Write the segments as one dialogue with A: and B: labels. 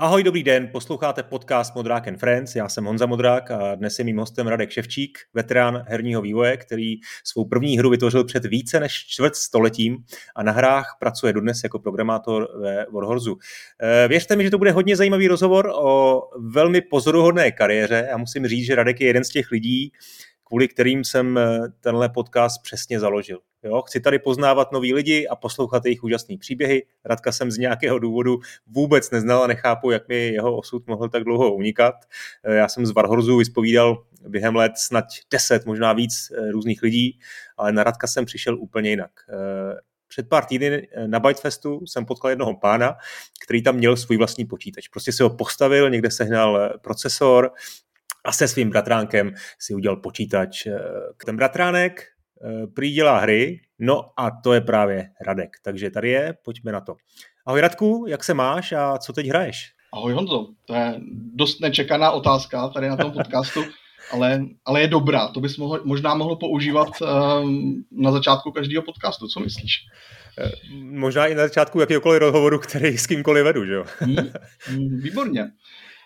A: Ahoj, dobrý den, posloucháte podcast Modrák and Friends, já jsem Honza Modrák a dnes je mým hostem Radek Ševčík, veterán herního vývoje, který svou první hru vytvořil před více než čtvrt stoletím a na hrách pracuje dodnes jako programátor ve Warhorsu. Eh, věřte mi, že to bude hodně zajímavý rozhovor o velmi pozoruhodné kariéře. Já musím říct, že Radek je jeden z těch lidí, kvůli kterým jsem eh, tenhle podcast přesně založil. Jo, chci tady poznávat nový lidi a poslouchat jejich úžasné příběhy. Radka jsem z nějakého důvodu vůbec neznal a nechápu, jak mi jeho osud mohl tak dlouho unikat. Eh, já jsem z Varhorzu vyspovídal během let snad deset, možná víc eh, různých lidí, ale na Radka jsem přišel úplně jinak. Před pár týdny na Bytefestu jsem potkal jednoho pána, který tam měl svůj vlastní počítač. Prostě si ho postavil, někde sehnal procesor, a se svým bratránkem si udělal počítač. Eh, ten bratránek eh, prý dělá hry, no a to je právě Radek. Takže tady je, pojďme na to. Ahoj Radku, jak se máš a co teď hraješ?
B: Ahoj Honzo, to je dost nečekaná otázka tady na tom podcastu, ale, ale je dobrá. To bys mohl, možná mohl používat um, na začátku každého podcastu, co myslíš?
A: Eh, možná i na začátku jakýkoliv rozhovoru, který s kýmkoliv vedu, že jo?
B: Hmm, výborně.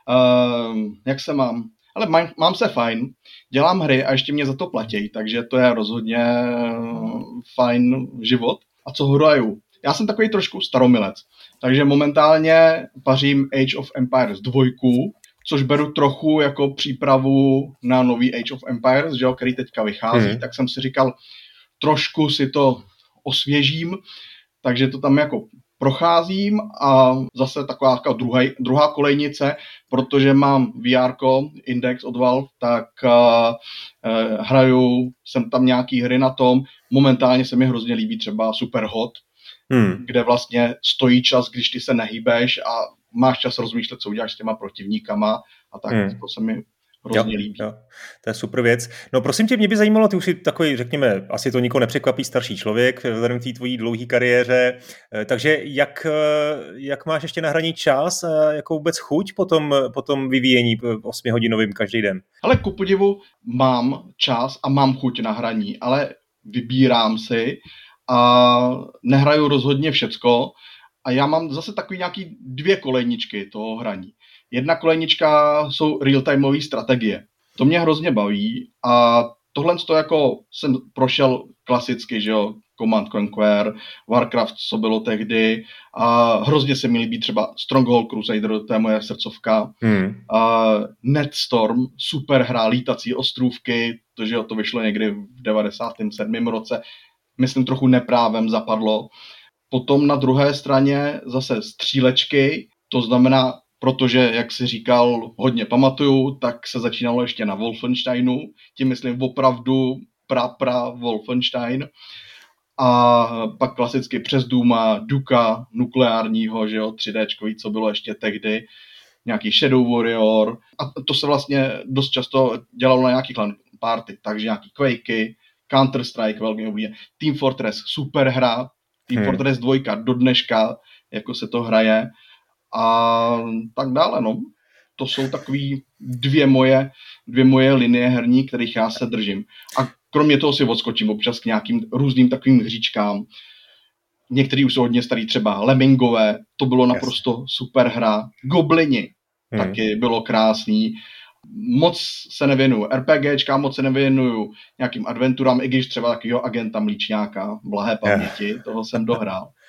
B: Uh, jak se mám? Ale mám, mám se fajn, dělám hry a ještě mě za to platí, takže to je rozhodně eh, fajn život. A co hraju? Já jsem takový trošku staromilec, takže momentálně pařím Age of Empires 2, což beru trochu jako přípravu na nový Age of Empires, že jo, který teďka vychází, hmm. tak jsem si říkal, trošku si to osvěžím, takže to tam jako procházím a zase taková, taková druhá, druhá kolejnice, protože mám VR Index od Valve, tak uh, uh, hraju, jsem tam nějaký hry na tom, momentálně se mi hrozně líbí třeba Superhot, hmm. kde vlastně stojí čas, když ty se nehýbeš a máš čas rozmýšlet, co uděláš s těma protivníkama a tak hmm. to se mi hrozně jo, líbí. Jo,
A: to je super věc. No prosím tě, mě by zajímalo, ty už jsi takový, řekněme, asi to nikoho nepřekvapí, starší člověk, vzhledem k té tvojí dlouhé kariéře, eh, takže jak, eh, jak máš ještě na hraní čas a jakou vůbec chuť po tom, po tom vyvíjení 8-hodinovým každý den?
B: Ale ku podivu mám čas a mám chuť na hraní, ale vybírám si a nehraju rozhodně všecko, a já mám zase takový nějaký dvě kolejničky toho hraní. Jedna kolejnička jsou real-timeové strategie. To mě hrozně baví a tohle to jako jsem prošel klasicky, že jo, Command Conquer, Warcraft, co bylo tehdy a hrozně se mi líbí třeba Stronghold Crusader, to je moje srdcovka, hmm. a Netstorm, super hra, lítací ostrůvky, to, že jo, to vyšlo někdy v 97. roce, myslím trochu neprávem zapadlo. Potom na druhé straně zase střílečky, to znamená protože, jak si říkal, hodně pamatuju, tak se začínalo ještě na Wolfensteinu, tím myslím opravdu pra, pra Wolfenstein. A pak klasicky přes Duma, Duka, nukleárního, že jo, 3D, co bylo ještě tehdy, nějaký Shadow Warrior. A to se vlastně dost často dělalo na nějakých party, takže nějaký Quakey, Counter-Strike velmi uvidě, Team Fortress, super hra, Team hmm. Fortress 2 do dneška, jako se to hraje a tak dále. No. To jsou takový dvě moje, dvě moje linie herní, kterých já se držím. A kromě toho si odskočím občas k nějakým různým takovým hříčkám. Některý už jsou hodně starý, třeba Lemingové, to bylo naprosto yes. super hra. Goblini, hmm. taky bylo krásný. Moc se nevěnuju RPGčkám, moc se nevěnuju nějakým adventurám, i když třeba takového agenta Mlíčňáka, blahé paměti, yeah. toho jsem dohrál.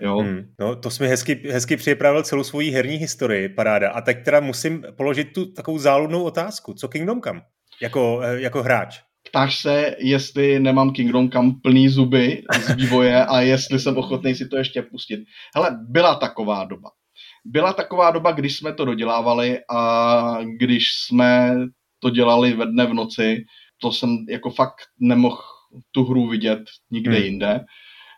B: Jo. Hmm,
A: no, to jsi mi hezky, hezky připravil celou svoji herní historii, paráda. A teď teda musím položit tu takovou záludnou otázku. Co Kingdom Come? Jako, eh, jako hráč.
B: Ptáš se, jestli nemám Kingdom Come plný zuby z vývoje a jestli jsem ochotný si to ještě pustit. Hele, byla taková doba. Byla taková doba, když jsme to dodělávali a když jsme to dělali ve dne v noci, to jsem jako fakt nemohl tu hru vidět nikde hmm. jinde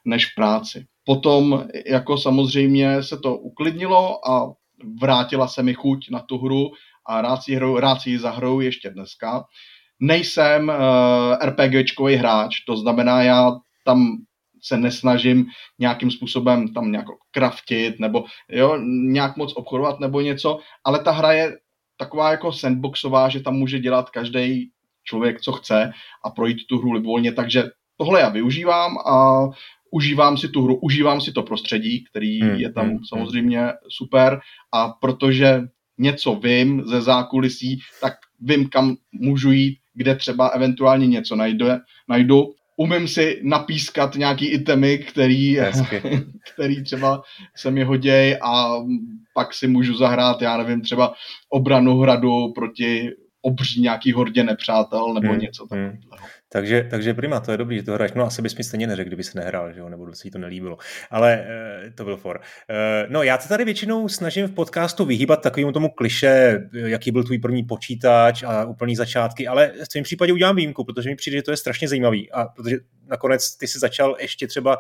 B: než v práci. Potom jako samozřejmě se to uklidnilo a vrátila se mi chuť na tu hru a rád si, hru, rád si ji zahraju ještě dneska. Nejsem uh, RPGčkový hráč, to znamená, já tam se nesnažím nějakým způsobem tam nějak kraftit nebo jo, nějak moc obchodovat nebo něco, ale ta hra je taková jako sandboxová, že tam může dělat každý člověk, co chce a projít tu hru libovolně, takže tohle já využívám a užívám si tu hru, užívám si to prostředí, který hmm, je tam hmm, hmm. samozřejmě super. A protože něco vím ze zákulisí, tak vím, kam můžu jít, kde třeba eventuálně něco najdu, najdu. Umím si napískat nějaký itemy, který, který třeba se mi hoděj a pak si můžu zahrát, já nevím, třeba obranu hradu proti obří nějaký hordě nepřátel nebo hmm, něco takového. Hmm.
A: Takže, takže prima, to je dobrý, že to hraješ. No asi bys mi stejně neřekl, kdyby se nehrál, že jo? nebo se jí to nelíbilo. Ale e, to byl for. E, no já se tady většinou snažím v podcastu vyhýbat takovému tomu kliše, jaký byl tvůj první počítač a úplný začátky, ale v tvém případě udělám výjimku, protože mi přijde, že to je strašně zajímavý a protože nakonec ty jsi začal ještě třeba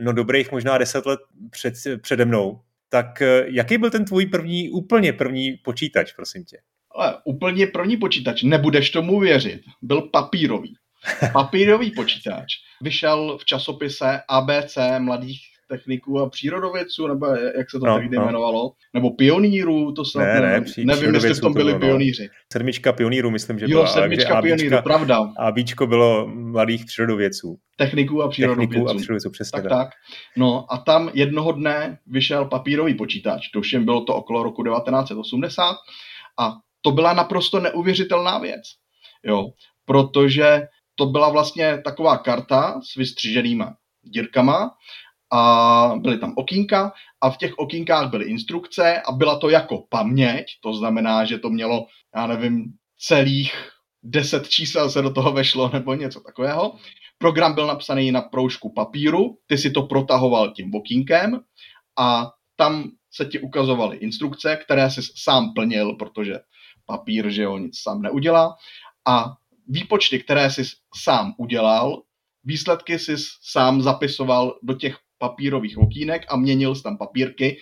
A: no dobrých možná deset let před, přede mnou, tak eh, jaký byl ten tvůj první, úplně první počítač, prosím tě?
B: Ale úplně první počítač, nebudeš tomu věřit, byl papírový. Papírový počítač vyšel v časopise ABC mladých techniků a přírodovědců, nebo jak se to no, tehdy no. jmenovalo, nebo pionýrů, to snad
A: ne, ne,
B: nevím, jestli v tom byli
A: bylo,
B: no. pionýři.
A: Sedmička pionýrů, myslím, že
B: jo, byla. sedmička pionýrů, pravda.
A: A Bíčko bylo mladých přírodovědců.
B: Techniků a přírodovědců. Techniků a
A: přírodovědců, přesně
B: tak, tak. No a tam jednoho dne vyšel papírový počítač, to všem bylo to okolo roku 1980 a to byla naprosto neuvěřitelná věc. Jo, protože to byla vlastně taková karta s vystřiženýma dírkama a byly tam okýnka a v těch okýnkách byly instrukce a byla to jako paměť, to znamená, že to mělo, já nevím, celých deset čísel se do toho vešlo nebo něco takového. Program byl napsaný na proužku papíru, ty si to protahoval tím okýnkem a tam se ti ukazovaly instrukce, které si sám plnil, protože papír, že jo, nic sám neudělá. A výpočty, které jsi sám udělal, výsledky jsi sám zapisoval do těch papírových okýnek a měnil jsi tam papírky,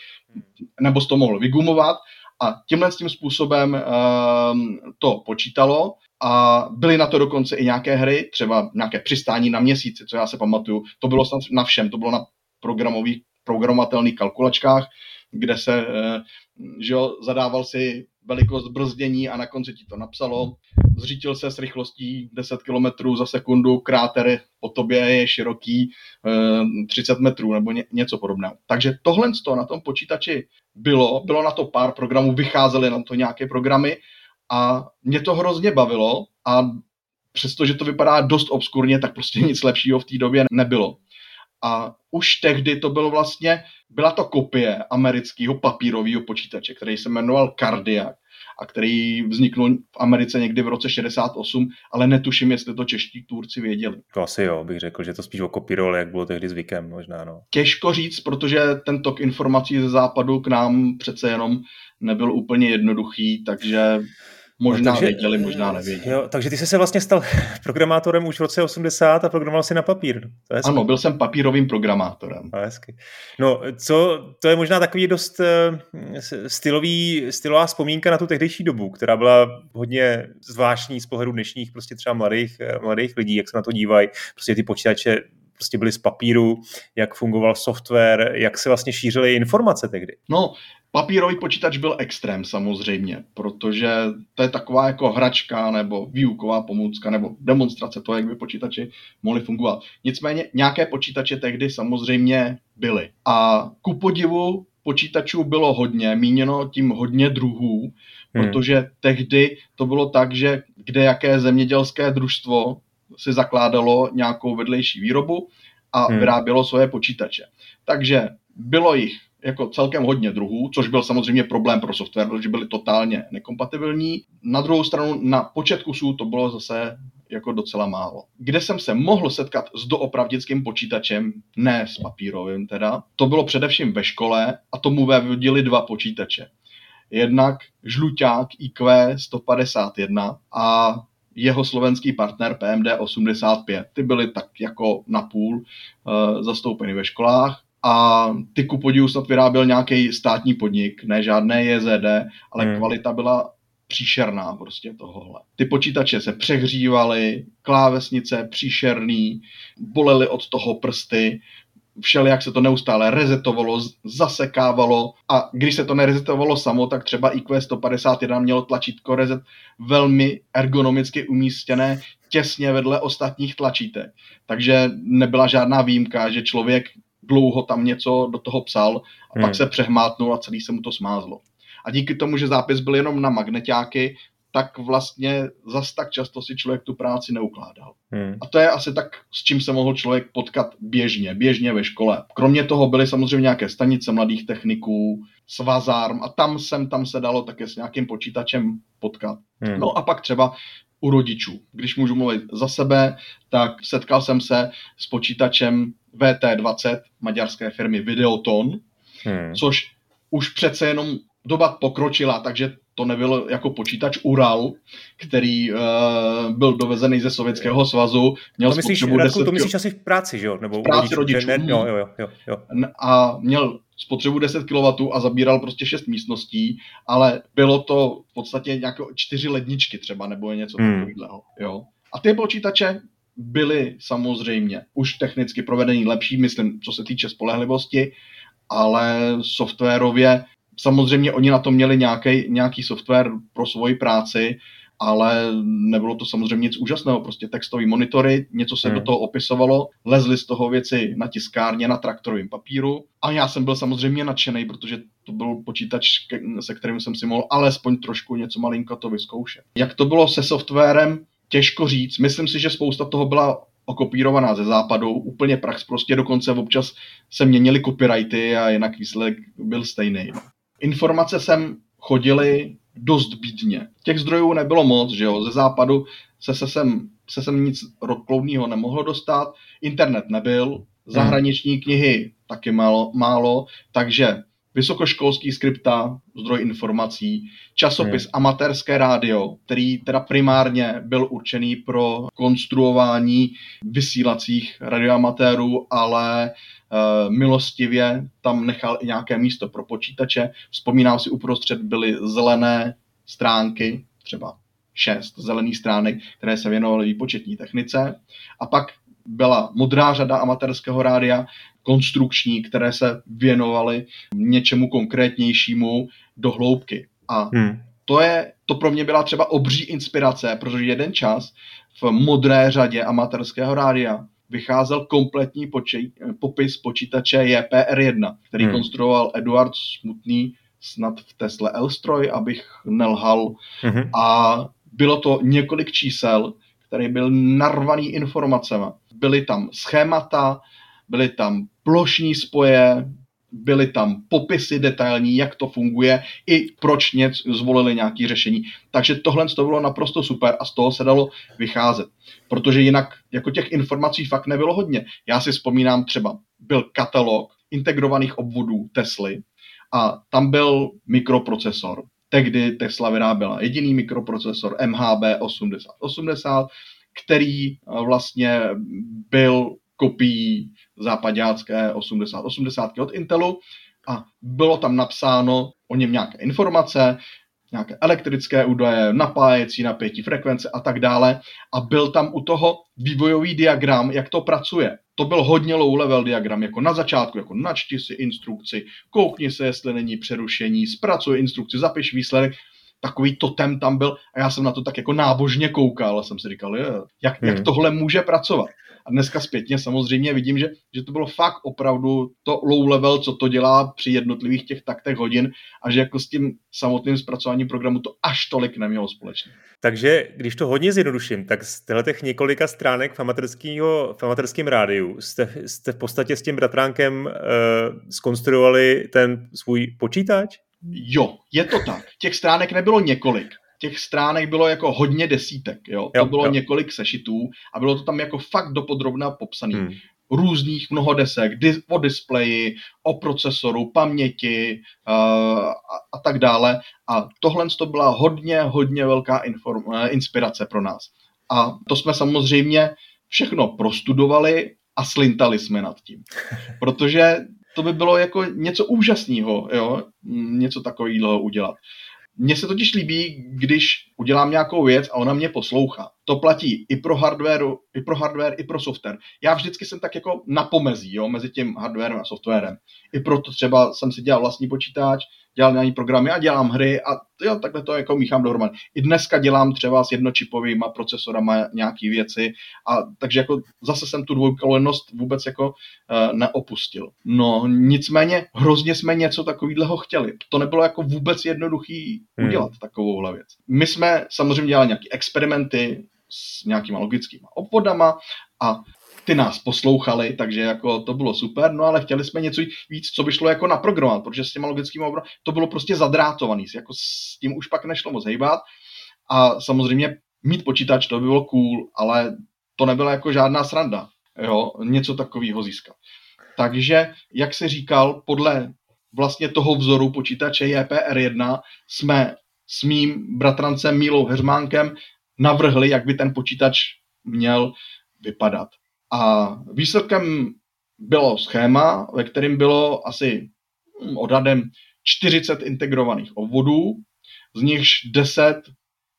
B: nebo jsi to mohl vygumovat. A tímhle tím způsobem um, to počítalo. A byly na to dokonce i nějaké hry, třeba nějaké přistání na měsíci, co já se pamatuju, to bylo na všem, to bylo na programových, programovatelných kalkulačkách, kde se, eh, že jo, zadával si velikost brzdění a na konci ti to napsalo. Zřítil se s rychlostí 10 km za sekundu, kráter po tobě je široký 30 eh, metrů nebo ně, něco podobného. Takže tohle na tom počítači bylo, bylo na to pár programů, vycházely na to nějaké programy a mě to hrozně bavilo a přestože to vypadá dost obskurně, tak prostě nic lepšího v té době nebylo. A už tehdy to bylo vlastně, byla to kopie amerického papírového počítače, který se jmenoval Cardiac a který vznikl v Americe někdy v roce 68, ale netuším, jestli to čeští tvůrci věděli.
A: To asi jo, bych řekl, že to spíš okopírovali, jak bylo tehdy zvykem možná. No.
B: Těžko říct, protože ten tok informací ze západu k nám přece jenom nebyl úplně jednoduchý, takže Možná no, takže, věděli, možná nevěděli.
A: Jo, takže ty jsi se vlastně stal programátorem už v roce 80 a programoval si na papír.
B: To je ano, byl jsem papírovým programátorem.
A: A hezky. No, co, to je možná takový dost uh, stylový, stylová vzpomínka na tu tehdejší dobu, která byla hodně zvláštní z pohledu dnešních prostě třeba mladých, eh, mladých lidí, jak se na to dívají. Prostě ty počítače prostě byly z papíru, jak fungoval software, jak se vlastně šířily informace tehdy.
B: No, papírový počítač byl extrém samozřejmě, protože to je taková jako hračka nebo výuková pomůcka nebo demonstrace toho, jak by počítači mohly fungovat. Nicméně nějaké počítače tehdy samozřejmě byly. A ku podivu počítačů bylo hodně, míněno tím hodně druhů, hmm. protože tehdy to bylo tak, že kde jaké zemědělské družstvo si zakládalo nějakou vedlejší výrobu a hmm. vyrábělo svoje počítače. Takže bylo jich jako celkem hodně druhů, což byl samozřejmě problém pro software, protože byly totálně nekompatibilní. Na druhou stranu na počet kusů to bylo zase jako docela málo. Kde jsem se mohl setkat s doopravdickým počítačem, ne s papírovým teda, to bylo především ve škole a tomu vyvodili dva počítače. Jednak žluťák IQ 151 a jeho slovenský partner PMD 85. Ty byly tak jako napůl uh, zastoupeny ve školách a ty ku podivu snad vyráběl nějaký státní podnik, ne žádné JZD, ale hmm. kvalita byla příšerná prostě tohohle. Ty počítače se přehřívaly, klávesnice příšerný, bolely od toho prsty, všelijak se to neustále rezetovalo, zasekávalo a když se to nerezetovalo samo, tak třeba IQ 151 mělo tlačítko reset velmi ergonomicky umístěné těsně vedle ostatních tlačítek. Takže nebyla žádná výjimka, že člověk dlouho tam něco do toho psal a hmm. pak se přehmátnul a celý se mu to smázlo. A díky tomu, že zápis byl jenom na magnetáky, tak vlastně zas tak často si člověk tu práci neukládal. Hmm. A to je asi tak, s čím se mohl člověk potkat běžně, běžně ve škole. Kromě toho byly samozřejmě nějaké stanice mladých techniků, svazárm a tam sem tam se dalo také s nějakým počítačem potkat. Hmm. No a pak třeba u rodičů. Když můžu mluvit za sebe, tak setkal jsem se s počítačem VT20 maďarské firmy Videoton, hmm. což už přece jenom doba pokročila, takže to nebyl jako počítač Ural, který uh, byl dovezený ze Sovětského svazu.
A: Měl to myslíš, Radku, 10 to myslíš asi v práci, že jo?
B: Nebo v práci rodičů.
A: Ne, jo, jo, jo, jo.
B: A měl spotřebu 10 kW a zabíral prostě 6 místností, ale bylo to v podstatě nějaké čtyři ledničky třeba, nebo něco hmm. takového. Jo. A ty počítače byly samozřejmě už technicky provedený lepší, myslím, co se týče spolehlivosti, ale softwarově Samozřejmě oni na to měli nějaký, nějaký software pro svoji práci, ale nebylo to samozřejmě nic úžasného, prostě textový monitory, něco se hmm. do toho opisovalo, lezly z toho věci na tiskárně, na traktorovém papíru a já jsem byl samozřejmě nadšený, protože to byl počítač, se kterým jsem si mohl alespoň trošku něco malinko to vyzkoušet. Jak to bylo se softwarem, těžko říct, myslím si, že spousta toho byla okopírovaná ze západu, úplně prax prostě, dokonce občas se měnily copyrighty a jinak výsledek byl stejný. Informace sem chodily dost bídně. Těch zdrojů nebylo moc, že jo, ze západu se, se, sem, se sem nic rodkloudného nemohlo dostat, internet nebyl, zahraniční knihy taky málo, málo takže vysokoškolský skripta, zdroj informací, časopis hmm. amatérské rádio, který teda primárně byl určený pro konstruování vysílacích radioamatérů, ale uh, milostivě tam nechal i nějaké místo pro počítače. Vzpomínám si, uprostřed byly zelené stránky, třeba šest zelených stránek, které se věnovaly výpočetní technice. A pak byla modrá řada amatérského rádia, konstrukční, které se věnovaly něčemu konkrétnějšímu do hloubky. A hmm. to, je, to pro mě byla třeba obří inspirace, protože jeden čas v modré řadě amatérského rádia vycházel kompletní počí, popis počítače JPR1, který hmm. konstruoval Eduard Smutný snad v Tesle Elstroj, abych nelhal. Hmm. A bylo to několik čísel, který byl narvaný informacemi. Byly tam schémata, byly tam plošní spoje, byly tam popisy detailní, jak to funguje i proč něco zvolili nějaké řešení. Takže tohle to bylo naprosto super a z toho se dalo vycházet. Protože jinak jako těch informací fakt nebylo hodně. Já si vzpomínám třeba, byl katalog integrovaných obvodů Tesly a tam byl mikroprocesor. Tehdy Tesla vyráběla jediný mikroprocesor MHB 8080, který vlastně byl kopií západácké 80, 80 od Intelu a bylo tam napsáno o něm nějaké informace, nějaké elektrické údaje, napájecí napětí, frekvence a tak dále. A byl tam u toho vývojový diagram, jak to pracuje. To byl hodně low level diagram, jako na začátku, jako načti si instrukci, koukni se, jestli není přerušení, zpracuj instrukci, zapiš výsledek. Takový totem tam byl a já jsem na to tak jako nábožně koukal a jsem si říkal, je, jak, hmm. jak tohle může pracovat. A dneska zpětně samozřejmě vidím, že, že to bylo fakt opravdu to low level, co to dělá při jednotlivých těch taktech hodin a že jako s tím samotným zpracováním programu to až tolik nemělo společně.
A: Takže když to hodně zjednoduším, tak z těch několika stránek v, v amatérském rádiu jste, jste v podstatě s tím bratránkem uh, skonstruovali ten svůj počítač?
B: Jo, je to tak. Těch stránek nebylo několik těch stránek bylo jako hodně desítek, jo. To jo, bylo jo. několik sešitů a bylo to tam jako fakt dopodrobná popsaný. Hmm. Různých mnoho desek, dis- o displeji, o procesoru, paměti uh, a, a tak dále. A tohle to byla hodně, hodně velká inform- uh, inspirace pro nás. A to jsme samozřejmě všechno prostudovali a slintali jsme nad tím. Protože to by bylo jako něco úžasného, jo, něco takového udělat. Mně se totiž líbí, když udělám nějakou věc a ona mě poslouchá. To platí i pro hardware, i pro hardware, i pro software. Já vždycky jsem tak jako na pomezí, jo, mezi tím hardwarem a softwarem. I proto třeba jsem si dělal vlastní počítač, dělal nějaký programy a dělám hry a jo, takhle to jako míchám dohromady. I dneska dělám třeba s jednočipovými procesorama nějaké věci a takže jako zase jsem tu dvojkolejnost vůbec jako uh, neopustil. No nicméně hrozně jsme něco takového chtěli. To nebylo jako vůbec jednoduchý hmm. udělat takovouhle věc. My jsme samozřejmě dělali nějaké experimenty s nějakýma logickými obvodama a ty nás poslouchali, takže jako to bylo super, no ale chtěli jsme něco víc, co by šlo jako naprogramovat, protože s těma logickými obvodama to bylo prostě zadrátovaný, jako s tím už pak nešlo moc hejbat a samozřejmě mít počítač, to by bylo cool, ale to nebyla jako žádná sranda, jo, něco takového získat. Takže, jak se říkal, podle vlastně toho vzoru počítače JPR1 jsme s mým bratrancem Mílou Heřmánkem navrhli, jak by ten počítač měl vypadat. A výsledkem bylo schéma, ve kterém bylo asi hm, odhadem 40 integrovaných obvodů, z nichž 10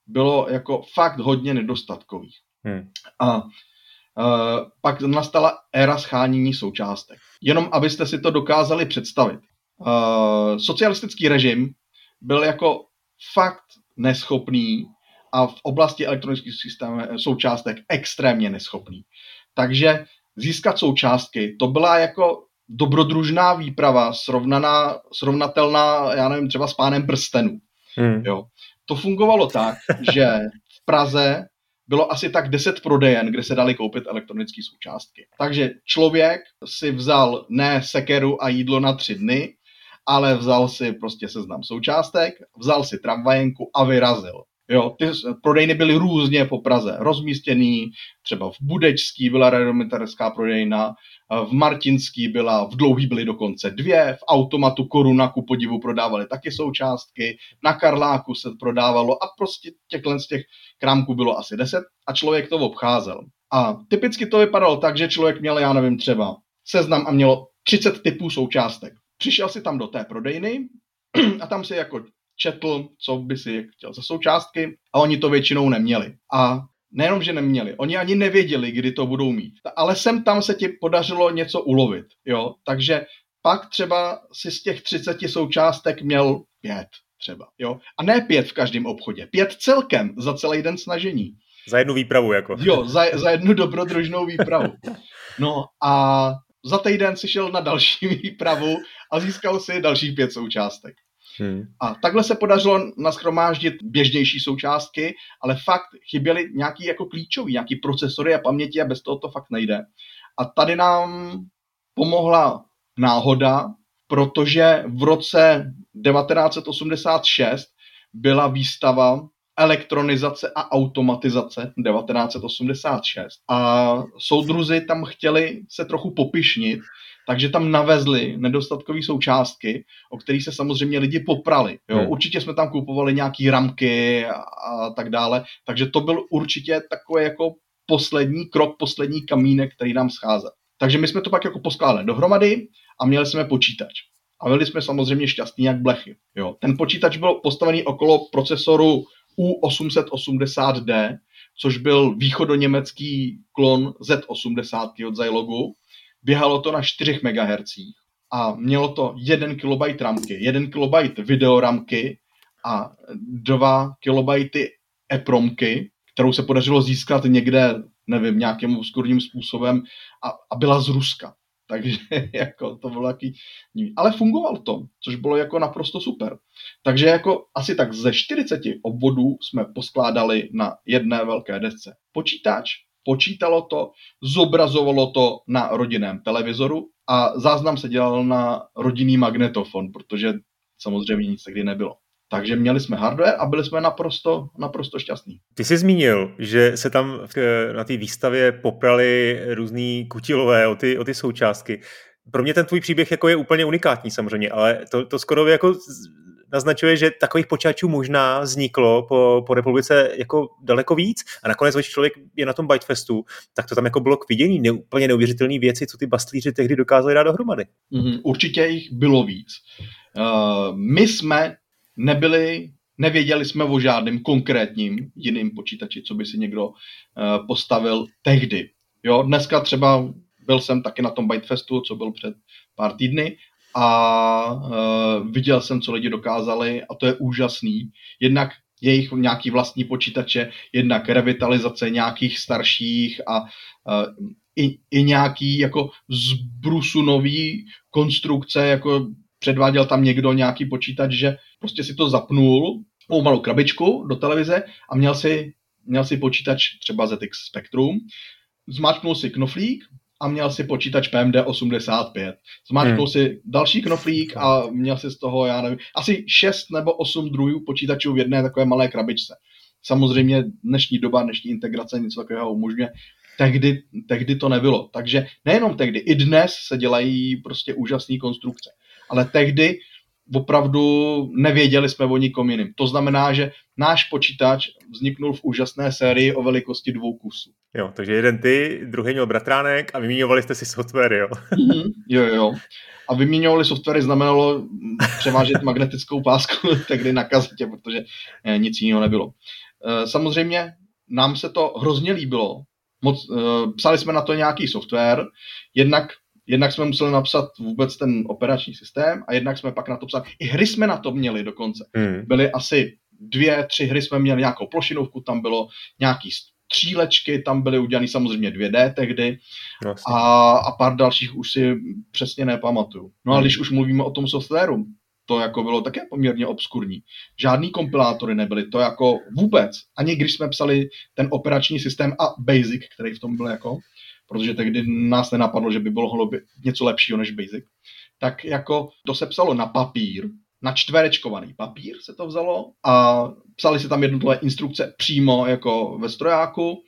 B: bylo jako fakt hodně nedostatkových. Hmm. A Uh, pak nastala éra schánění součástek. Jenom abyste si to dokázali představit. Uh, socialistický režim byl jako fakt neschopný a v oblasti elektronických systémů součástek extrémně neschopný. Takže získat součástky, to byla jako dobrodružná výprava, srovnaná, srovnatelná, já nevím, třeba s pánem prstenů. Hmm. Jo. To fungovalo tak, že v Praze bylo asi tak 10 prodejen, kde se dali koupit elektronické součástky. Takže člověk si vzal ne sekeru a jídlo na tři dny, ale vzal si prostě seznam součástek, vzal si tramvajenku a vyrazil. Jo, ty prodejny byly různě po Praze rozmístěný, třeba v Budečský byla radiometerská prodejna, v Martinský byla, v Dlouhý byly dokonce dvě, v automatu Koruna ku podivu prodávali taky součástky, na Karláku se prodávalo a prostě těchhle z těch krámků bylo asi deset a člověk to obcházel. A typicky to vypadalo tak, že člověk měl, já nevím, třeba seznam a mělo 30 typů součástek. Přišel si tam do té prodejny a tam si jako četl, co by si chtěl za součástky a oni to většinou neměli. A nejenom, že neměli, oni ani nevěděli, kdy to budou mít. Ale sem tam se ti podařilo něco ulovit, jo, takže pak třeba si z těch 30 součástek měl pět třeba, jo, a ne pět v každém obchodě, pět celkem za celý den snažení.
A: Za jednu výpravu, jako.
B: Jo, za, za jednu dobrodružnou výpravu. No a za týden si šel na další výpravu a získal si dalších pět součástek. Hmm. A takhle se podařilo naschromáždit běžnější součástky, ale fakt chyběly nějaký jako klíčový, nějaký procesory a paměti a bez toho to fakt nejde. A tady nám pomohla náhoda, protože v roce 1986 byla výstava elektronizace a automatizace 1986 a soudruzi tam chtěli se trochu popišnit takže tam navezli nedostatkové součástky, o kterých se samozřejmě lidi poprali. Jo? Hmm. Určitě jsme tam kupovali nějaký ramky a, a tak dále, takže to byl určitě takový jako poslední krok, poslední kamínek, který nám scházel. Takže my jsme to pak jako poskládali dohromady a měli jsme počítač. A byli jsme samozřejmě šťastní jak blechy. Jo. Ten počítač byl postavený okolo procesoru U880D, což byl východoněmecký klon Z80 od Zylogu běhalo to na 4 MHz a mělo to 1 KB ramky, 1 KB videoramky a 2 KB EPROMky, kterou se podařilo získat někde, nevím, nějakým obskurním způsobem a, a byla z Ruska. Takže jako to bylo jaký... Ale fungovalo to, což bylo jako naprosto super. Takže jako asi tak ze 40 obvodů jsme poskládali na jedné velké desce. Počítač, počítalo to, zobrazovalo to na rodinném televizoru a záznam se dělal na rodinný magnetofon, protože samozřejmě nic tehdy nebylo. Takže měli jsme hardware a byli jsme naprosto, naprosto šťastní.
A: Ty jsi zmínil, že se tam na té výstavě poprali různý kutilové o ty, o ty součástky. Pro mě ten tvůj příběh jako je úplně unikátní samozřejmě, ale to, to skoro jako naznačuje, že takových počítačů možná vzniklo po, po republice jako daleko víc a nakonec, když člověk je na tom Bytefestu, tak to tam jako bylo k vidění ne, úplně neuvěřitelné věci, co ty bastlíři tehdy dokázali dát dohromady.
B: Mm-hmm, určitě jich bylo víc. Uh, my jsme nebyli nevěděli jsme o žádným konkrétním jiným počítači, co by si někdo uh, postavil tehdy. Jo, dneska třeba byl jsem taky na tom Bytefestu, co byl před pár týdny a uh, viděl jsem, co lidi dokázali a to je úžasný. Jednak jejich nějaký vlastní počítače, jednak revitalizace nějakých starších a uh, i, i nějaký jako zbrusu nový konstrukce, jako předváděl tam někdo nějaký počítač, že prostě si to zapnul, malou malou krabičku do televize a měl si, měl si počítač třeba ZX Spectrum, zmáčknul si knoflík, a měl si počítač PMD 85. Zmáčknul hmm. si další knoflík a měl si z toho, já nevím, asi 6 nebo 8 druhů počítačů v jedné takové malé krabičce. Samozřejmě dnešní doba, dnešní integrace něco takového umožňuje. Tehdy, tehdy to nebylo. Takže nejenom tehdy, i dnes se dělají prostě úžasné konstrukce. Ale tehdy opravdu nevěděli jsme o nikom jiným. To znamená, že náš počítač vzniknul v úžasné sérii o velikosti dvou kusů.
A: Jo, takže jeden ty, druhý měl bratránek a vyměňovali jste si software, jo?
B: Mm-hmm, jo, jo. A vyměňovali software znamenalo převážet magnetickou pásku tehdy na kazetě, protože eh, nic jiného nebylo. Eh, samozřejmě nám se to hrozně líbilo. Moc, eh, psali jsme na to nějaký software, jednak jednak jsme museli napsat vůbec ten operační systém a jednak jsme pak na to psali. I hry jsme na to měli dokonce. Hmm. Byly asi dvě, tři hry jsme měli nějakou plošinovku, tam bylo nějaký střílečky, tam byly udělané samozřejmě 2D tehdy a, a pár dalších už si přesně nepamatuju. No a hmm. když už mluvíme o tom softwaru, to jako bylo také poměrně obskurní. Žádný kompilátory nebyly, to jako vůbec. Ani když jsme psali ten operační systém a Basic, který v tom byl jako, protože tehdy nás nenapadlo, že by bylo něco lepšího než Basic, tak jako to se psalo na papír, na čtverečkovaný papír se to vzalo a psali se tam jednotlivé instrukce přímo jako ve strojáku.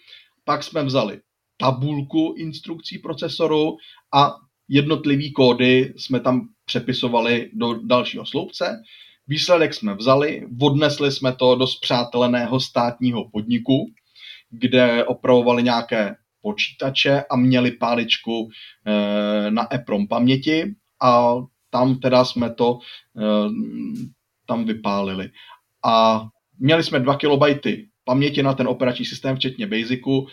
B: Pak jsme vzali tabulku instrukcí procesoru a jednotlivý kódy jsme tam přepisovali do dalšího sloupce. Výsledek jsme vzali, odnesli jsme to do zpřáteleného státního podniku, kde opravovali nějaké počítače a měli páličku e, na EPROM paměti a tam teda jsme to e, tam vypálili. A měli jsme 2 KB paměti na ten operační systém, včetně Basicu,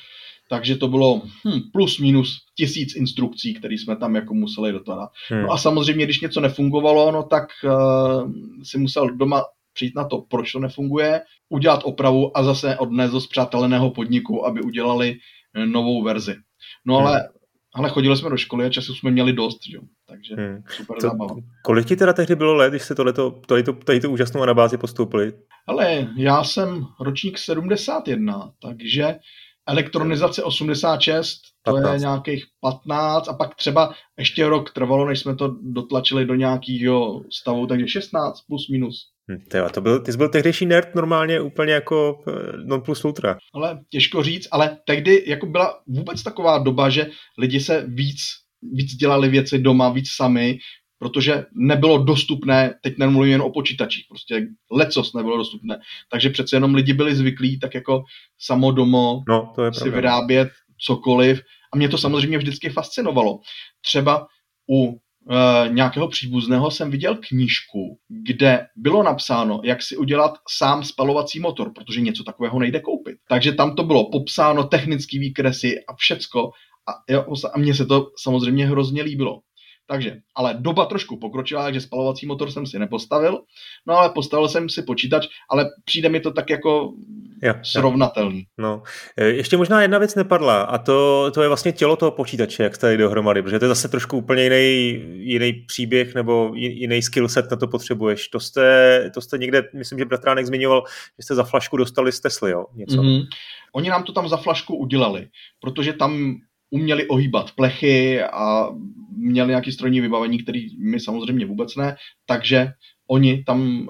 B: takže to bylo hm, plus minus tisíc instrukcí, které jsme tam jako museli dotat. Hmm. No a samozřejmě, když něco nefungovalo, no tak uh, si musel doma přijít na to, proč to nefunguje, udělat opravu a zase odnést do zpřáteleného podniku, aby udělali novou verzi. No ale, hmm. ale chodili jsme do školy a času jsme měli dost, že? takže hmm. super to, zábava.
A: Kolik ti teda tehdy bylo let, když jste tohleto, tady, to, tady tu úžasnou anabázi postoupili?
B: Ale já jsem ročník 71, takže elektronizace 86, to 15. je nějakých 15 a pak třeba ještě rok trvalo, než jsme to dotlačili do nějakého stavu, takže 16 plus minus.
A: Hm, tyjo, to byl, ty jsi byl tehdejší nerd normálně úplně jako eh, non plus ultra.
B: Ale těžko říct, ale tehdy jako byla vůbec taková doba, že lidi se víc, víc dělali věci doma, víc sami, protože nebylo dostupné, teď nemluvím jen o počítačích, prostě lecos nebylo dostupné. Takže přece jenom lidi byli zvyklí tak jako samodomo
A: no, to je
B: si pravda. vyrábět cokoliv. A mě to samozřejmě vždycky fascinovalo. Třeba u nějakého příbuzného jsem viděl knížku, kde bylo napsáno, jak si udělat sám spalovací motor, protože něco takového nejde koupit. Takže tam to bylo popsáno, technický výkresy a všecko. A, jo, a mně se to samozřejmě hrozně líbilo. Takže, ale doba trošku pokročila, takže spalovací motor jsem si nepostavil, no ale postavil jsem si počítač, ale přijde mi to tak jako jo, srovnatelný. Jo.
A: No. E, ještě možná jedna věc nepadla a to, to je vlastně tělo toho počítače, jak jste dohromady, protože to je zase trošku úplně jiný, jiný příběh nebo jiný skillset na to potřebuješ. To jste, to jste někde, myslím, že Bratránek zmiňoval, že jste za flašku dostali z Tesly, jo? Něco. Mm-hmm.
B: Oni nám to tam za flašku udělali, protože tam uměli ohýbat plechy a měli nějaký strojní vybavení, který my samozřejmě vůbec ne, takže oni tam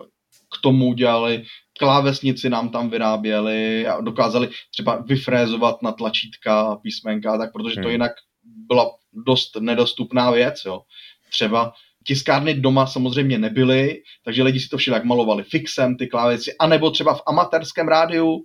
B: k tomu dělali klávesnici nám tam vyráběli a dokázali třeba vyfrézovat na tlačítka, písmenka, tak protože to hmm. jinak byla dost nedostupná věc, jo. Třeba tiskárny doma samozřejmě nebyly, takže lidi si to všelijak malovali fixem, ty klávesy, anebo třeba v amatérském rádiu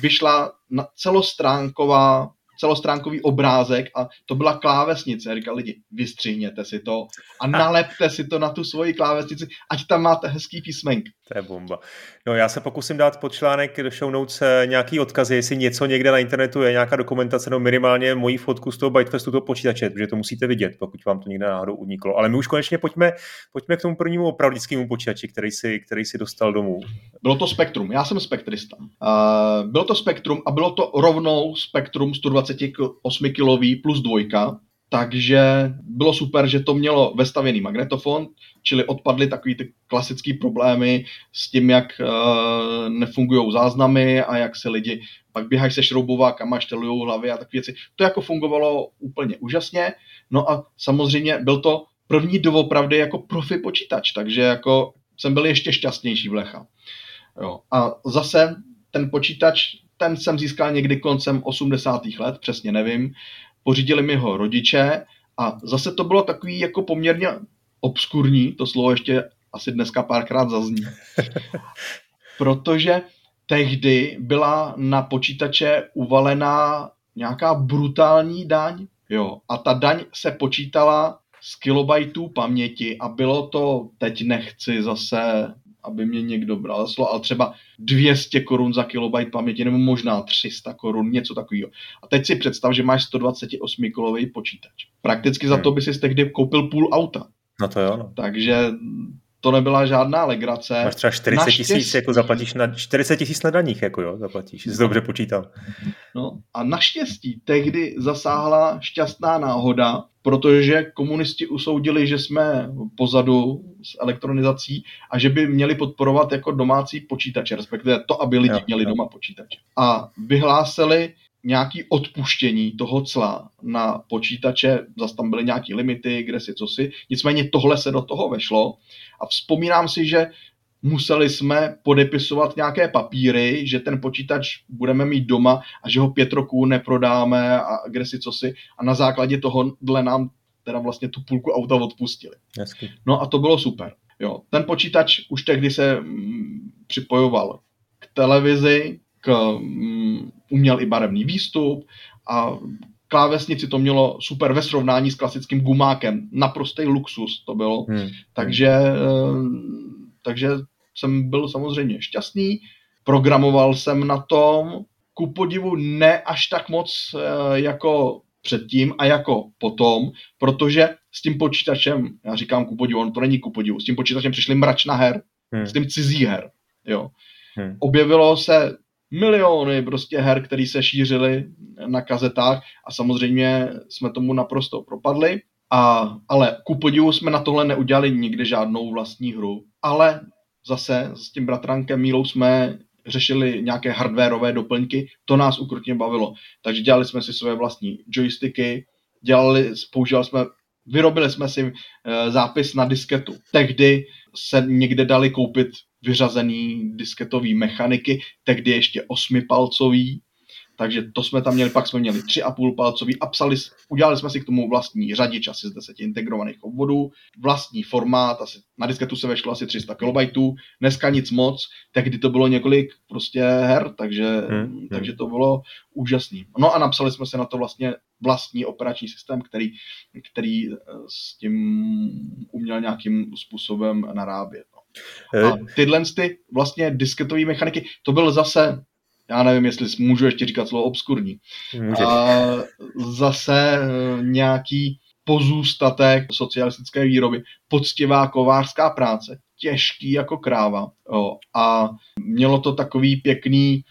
B: vyšla na celostránková celostránkový obrázek a to byla klávesnice. Říkal lidi, vystřihněte si to a nalepte si to na tu svoji klávesnici, ať tam máte hezký písmenk.
A: To je bomba. No já se pokusím dát pod článek do show notes eh, nějaký odkazy, jestli něco někde na internetu je, nějaká dokumentace, no minimálně moji fotku z toho Bytefestu toho počítače, protože to musíte vidět, pokud vám to někde náhodou uniklo. Ale my už konečně pojďme, pojďme k tomu prvnímu opravdickému počítači, který si, který si dostal domů.
B: Bylo to Spektrum, já jsem spektrista. Uh, bylo to Spektrum a bylo to rovnou Spektrum 128 kilový plus dvojka, takže bylo super, že to mělo vestavěný magnetofon, čili odpadly takový ty klasické problémy s tím, jak uh, nefungují záznamy a jak se lidi pak běhají se šroubovákama, štelují hlavy a takové věci. To jako fungovalo úplně úžasně. No a samozřejmě byl to první doopravdy jako profi počítač, takže jako jsem byl ještě šťastnější v Lecha. Jo. A zase ten počítač, ten jsem získal někdy koncem 80. let, přesně nevím, pořídili mi ho rodiče a zase to bylo takový jako poměrně obskurní, to slovo ještě asi dneska párkrát zazní, protože tehdy byla na počítače uvalená nějaká brutální daň, jo, a ta daň se počítala z kilobajtů paměti a bylo to, teď nechci zase aby mě někdo bral slovo, ale třeba 200 korun za kilobajt paměti, nebo možná 300 korun, něco takového. A teď si představ, že máš 128 kilový počítač. Prakticky za hmm. to by si tehdy koupil půl auta.
A: No to jo. No.
B: Takže to nebyla žádná legrace.
A: Máš třeba 40 tisíc, jako zaplatíš na 40 tisíc na daních, jako jo, zaplatíš, jsi dobře počítal.
B: No a naštěstí tehdy zasáhla šťastná náhoda, protože komunisti usoudili, že jsme pozadu s elektronizací a že by měli podporovat jako domácí počítače, respektive to, aby lidi jo, měli jo. doma počítače. A vyhlásili nějaký odpuštění toho cla na počítače, zase tam byly nějaký limity, kde si co si, nicméně tohle se do toho vešlo a vzpomínám si, že museli jsme podepisovat nějaké papíry, že ten počítač budeme mít doma a že ho pět roků neprodáme a kde si co si a na základě toho dle nám teda vlastně tu půlku auta odpustili.
A: Hezky.
B: No a to bylo super. Jo, ten počítač už tehdy se mm, připojoval k televizi, k, mm, uměl i barevný výstup a klávesnici to mělo super ve srovnání s klasickým gumákem. Naprostý luxus to bylo. Hmm. Takže, eh, takže jsem byl samozřejmě šťastný. Programoval jsem na tom, ku podivu ne až tak moc eh, jako předtím a jako potom, protože s tím počítačem, já říkám ku podivu, on to není ku podivu, s tím počítačem přišly mračna her, hmm. s tím cizí her. Jo. Hmm. Objevilo se miliony prostě her, které se šířily na kazetách a samozřejmě jsme tomu naprosto propadli. A, ale ku podivu jsme na tohle neudělali nikdy žádnou vlastní hru. Ale zase s tím bratrankem Mílou jsme řešili nějaké hardwareové doplňky, to nás ukrutně bavilo. Takže dělali jsme si své vlastní joysticky, dělali, používali jsme, vyrobili jsme si e, zápis na disketu. Tehdy se někde dali koupit vyřazený disketový mechaniky, tehdy ještě osmipalcový, takže to jsme tam měli, pak jsme měli tři a půl palcový a psali, udělali jsme si k tomu vlastní řadič asi z deseti integrovaných obvodů, vlastní formát, asi, na disketu se vešlo asi 300 KB, dneska nic moc, tehdy to bylo několik prostě her, takže, hmm, hmm. takže to bylo úžasný. No a napsali jsme se na to vlastně vlastní operační systém, který, který eh, s tím uměl nějakým způsobem narábět. No. A eh. tyhle ty vlastně disketové mechaniky, to byl zase já nevím, jestli můžu ještě říkat slovo obskurní. A zase eh, nějaký pozůstatek socialistické výroby, poctivá kovářská práce, těžký jako kráva. Jo. A mělo to takový pěkný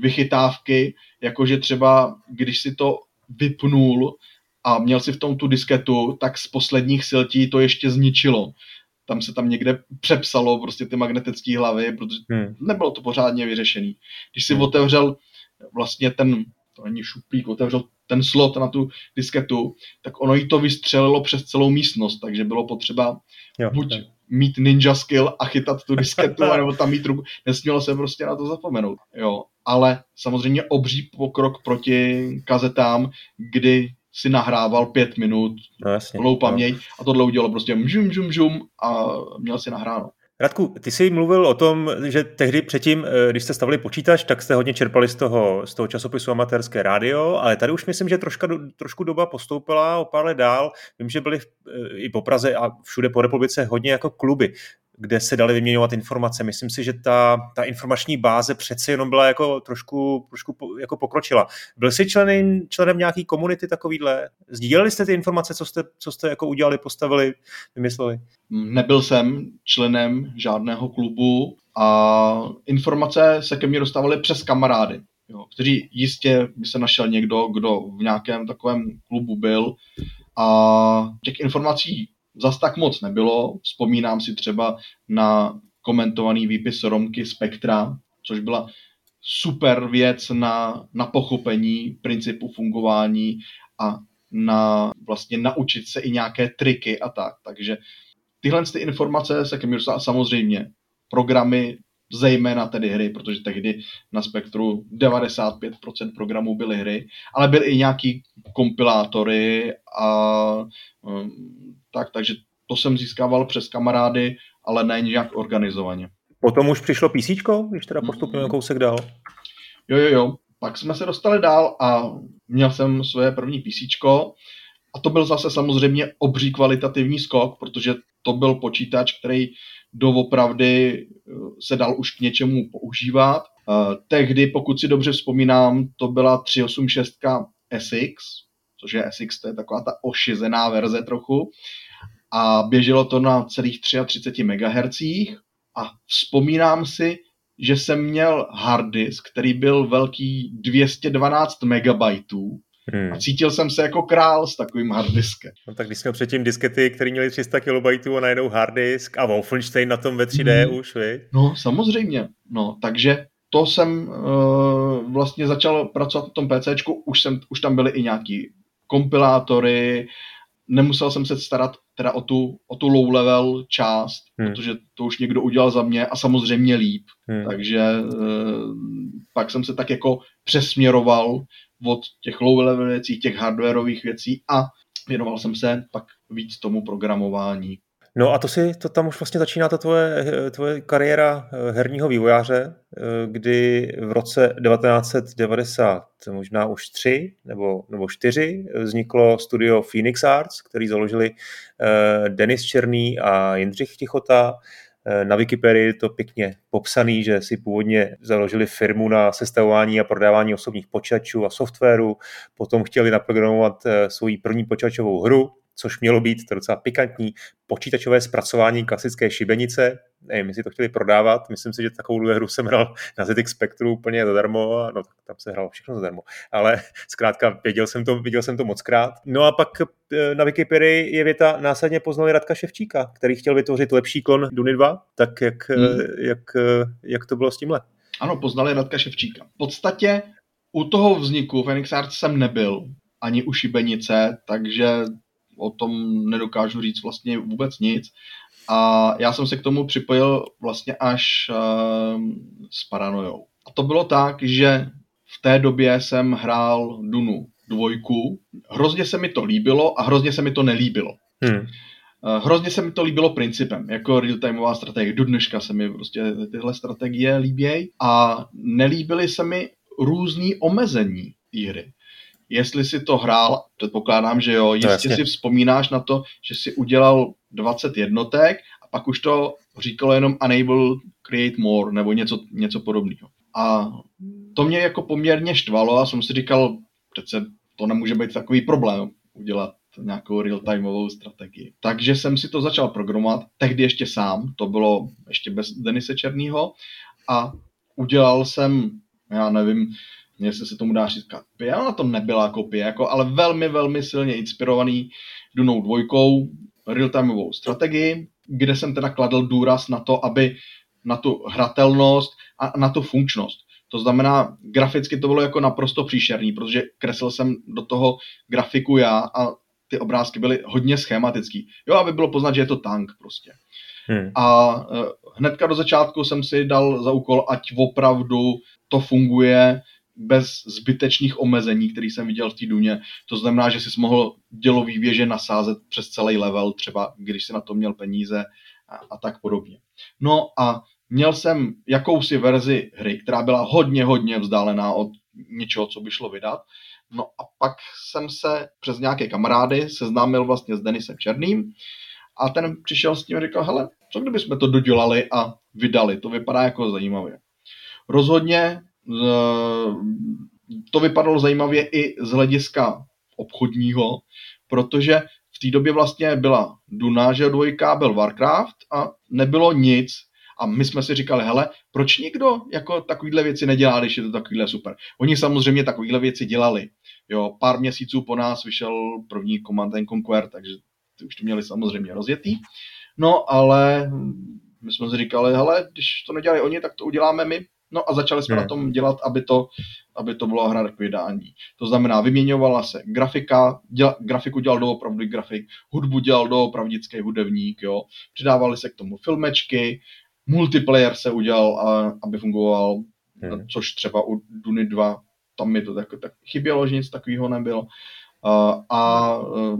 B: vychytávky, jakože třeba, když si to vypnul a měl si v tom tu disketu, tak z posledních sil ti to ještě zničilo tam se tam někde přepsalo prostě ty magnetické hlavy, protože hmm. nebylo to pořádně vyřešený. Když si hmm. otevřel vlastně ten, to není šuplík, otevřel ten slot na tu disketu, tak ono jí to vystřelilo přes celou místnost, takže bylo potřeba jo, buď tak. mít ninja skill a chytat tu disketu, nebo tam mít ruku. Nesmělo se prostě na to zapomenout. Jo. Ale samozřejmě obří pokrok proti kazetám, kdy si nahrával pět minut, no, jasně, plnou no. paměť no. a tohle udělalo prostě mžum, mžum, mžum a měl si nahráno.
A: Radku, ty jsi mluvil o tom, že tehdy předtím, eh, když jste stavili počítač, tak jste hodně čerpali z toho, z toho časopisu amatérské rádio, ale tady už myslím, že troška, trošku doba postoupila o pár let dál. Vím, že byly eh, i po Praze a všude po republice hodně jako kluby. Kde se daly vyměňovat informace. Myslím si, že ta, ta informační báze přece jenom byla jako trošku, trošku po, jako pokročila. Byl jsi členem, členem nějaký komunity takovýhle? Sdíleli jste ty informace, co jste, co jste jako udělali, postavili, vymysleli?
B: Nebyl jsem členem žádného klubu a informace se ke mně dostávaly přes kamarády, jo, kteří jistě by se našel někdo, kdo v nějakém takovém klubu byl a těch informací zas tak moc nebylo. Vzpomínám si třeba na komentovaný výpis Romky Spektra, což byla super věc na, na pochopení principu fungování a na vlastně naučit se i nějaké triky a tak. Takže tyhle ty informace se ke mně samozřejmě programy, zejména tedy hry, protože tehdy na Spektru 95% programů byly hry, ale byly i nějaký kompilátory a um, tak, takže to jsem získával přes kamarády, ale ne nějak organizovaně.
A: Potom už přišlo PC, když teda postupně mm. kousek dál?
B: Jo, jo, jo. Pak jsme se dostali dál a měl jsem své první PC. A to byl zase samozřejmě obří kvalitativní skok, protože to byl počítač, který doopravdy eh, se dal už k něčemu používat. Eh, tehdy, pokud si dobře vzpomínám, to byla 386 SX, což je SX, to je taková ta ošizená verze trochu. A běželo to na celých 33 MHz. A vzpomínám si, že jsem měl hard disk, který byl velký 212 MB Hmm. A cítil jsem se jako král s takovým harddiskem.
A: No tak když jsme předtím diskety, které měly 300 KB a najednou harddisk a Wolfenstein na tom ve 3D hmm. už, vy?
B: No, samozřejmě. No, takže to jsem uh, vlastně začal pracovat na tom PCčku, už, jsem, už tam byly i nějaký kompilátory, nemusel jsem se starat teda o tu, o tu low level část, hmm. protože to už někdo udělal za mě a samozřejmě líp. Hmm. Takže uh, pak jsem se tak jako přesměroval od těch low level věcí, těch hardwareových věcí a věnoval jsem se pak víc tomu programování.
A: No a to si, to tam už vlastně začíná ta tvoje, tvoje kariéra eh, herního vývojáře, eh, kdy v roce 1990, možná už tři nebo, nebo čtyři, vzniklo studio Phoenix Arts, který založili eh, Denis Černý a Jindřich Tichota. Eh, na Wikipedii to pěkně popsaný, že si původně založili firmu na sestavování a prodávání osobních počítačů a softwaru, potom chtěli naprogramovat eh, svoji první počítačovou hru, což mělo být to docela pikantní, počítačové zpracování klasické šibenice. Nevím, jestli to chtěli prodávat. Myslím si, že takovou hru jsem hrál na ZX Spectru úplně zadarmo. No, tam se hralo všechno zadarmo. Ale zkrátka věděl jsem to, viděl jsem to moc krát. No a pak eh, na Wikipedii je věta následně poznali Radka Ševčíka, který chtěl vytvořit lepší klon Duny 2. Tak jak, hmm. jak, jak to bylo s tímhle?
B: Ano, poznali Radka Ševčíka. V podstatě u toho vzniku Phoenix Arts jsem nebyl, ani u šibenice, takže o tom nedokážu říct vlastně vůbec nic. A já jsem se k tomu připojil vlastně až uh, s paranojou. A to bylo tak, že v té době jsem hrál Dunu dvojku. Hrozně se mi to líbilo a hrozně se mi to nelíbilo. Hmm. Uh, hrozně se mi to líbilo principem, jako real-timeová strategie. Do dneška se mi prostě tyhle strategie líbějí a nelíbily se mi různý omezení hry jestli si to hrál, předpokládám, že jo, no, jistě no, si vzpomínáš na to, že si udělal 20 jednotek a pak už to říkalo jenom unable create more nebo něco, něco podobného. A to mě jako poměrně štvalo a jsem si říkal, přece to nemůže být takový problém udělat nějakou real-timeovou strategii. Takže jsem si to začal programovat, tehdy ještě sám, to bylo ještě bez Denise Černýho a udělal jsem, já nevím, jestli se tomu dá říkat kopie, ona to nebyla kopie, jako, ale velmi, velmi silně inspirovaný Dunou dvojkou, real-timeovou strategii, kde jsem teda kladl důraz na to, aby na tu hratelnost a na tu funkčnost. To znamená, graficky to bylo jako naprosto příšerný, protože kreslil jsem do toho grafiku já a ty obrázky byly hodně schematický. Jo, aby bylo poznat, že je to tank prostě. Hmm. A uh, hnedka do začátku jsem si dal za úkol, ať opravdu to funguje bez zbytečných omezení, který jsem viděl v té duně. To znamená, že jsi mohl dělový věže nasázet přes celý level, třeba když si na to měl peníze a, a tak podobně. No a měl jsem jakousi verzi hry, která byla hodně, hodně vzdálená od něčeho, co by šlo vydat. No a pak jsem se přes nějaké kamarády seznámil vlastně s Denisem Černým a ten přišel s tím a říkal, hele, co kdybychom to dodělali a vydali, to vypadá jako zajímavě. Rozhodně to vypadalo zajímavě i z hlediska obchodního, protože v té době vlastně byla Duna, že dvojka, byl Warcraft a nebylo nic. A my jsme si říkali, hele, proč nikdo jako takovýhle věci nedělá, když je to takovýhle super. Oni samozřejmě takovýhle věci dělali. Jo, pár měsíců po nás vyšel první Command and Conquer, takže ty už to měli samozřejmě rozjetý. No, ale my jsme si říkali, hele, když to nedělali oni, tak to uděláme my. No a začali jsme hmm. na tom dělat, aby to, aby to bylo hra k vydání. To znamená, vyměňovala se grafika, děla, grafiku dělal doopravdy grafik, hudbu dělal doopravdický hudebník, jo. Přidávali se k tomu filmečky, multiplayer se udělal, a, aby fungoval, hmm. což třeba u Duny 2, tam mi to tak, tak chybělo, že nic takového nebylo. A, a e,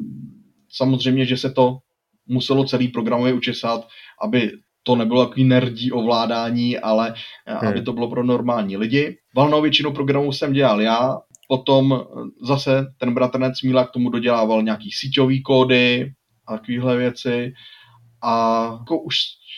B: samozřejmě, že se to muselo celý programově učesat, aby to nebylo takový nerdí ovládání, ale eh, hmm. aby to bylo pro normální lidi. Valnou většinu programů jsem dělal já, potom eh, zase ten bratranec Míla k tomu dodělával nějaký síťový kódy a takovéhle věci. A jako už,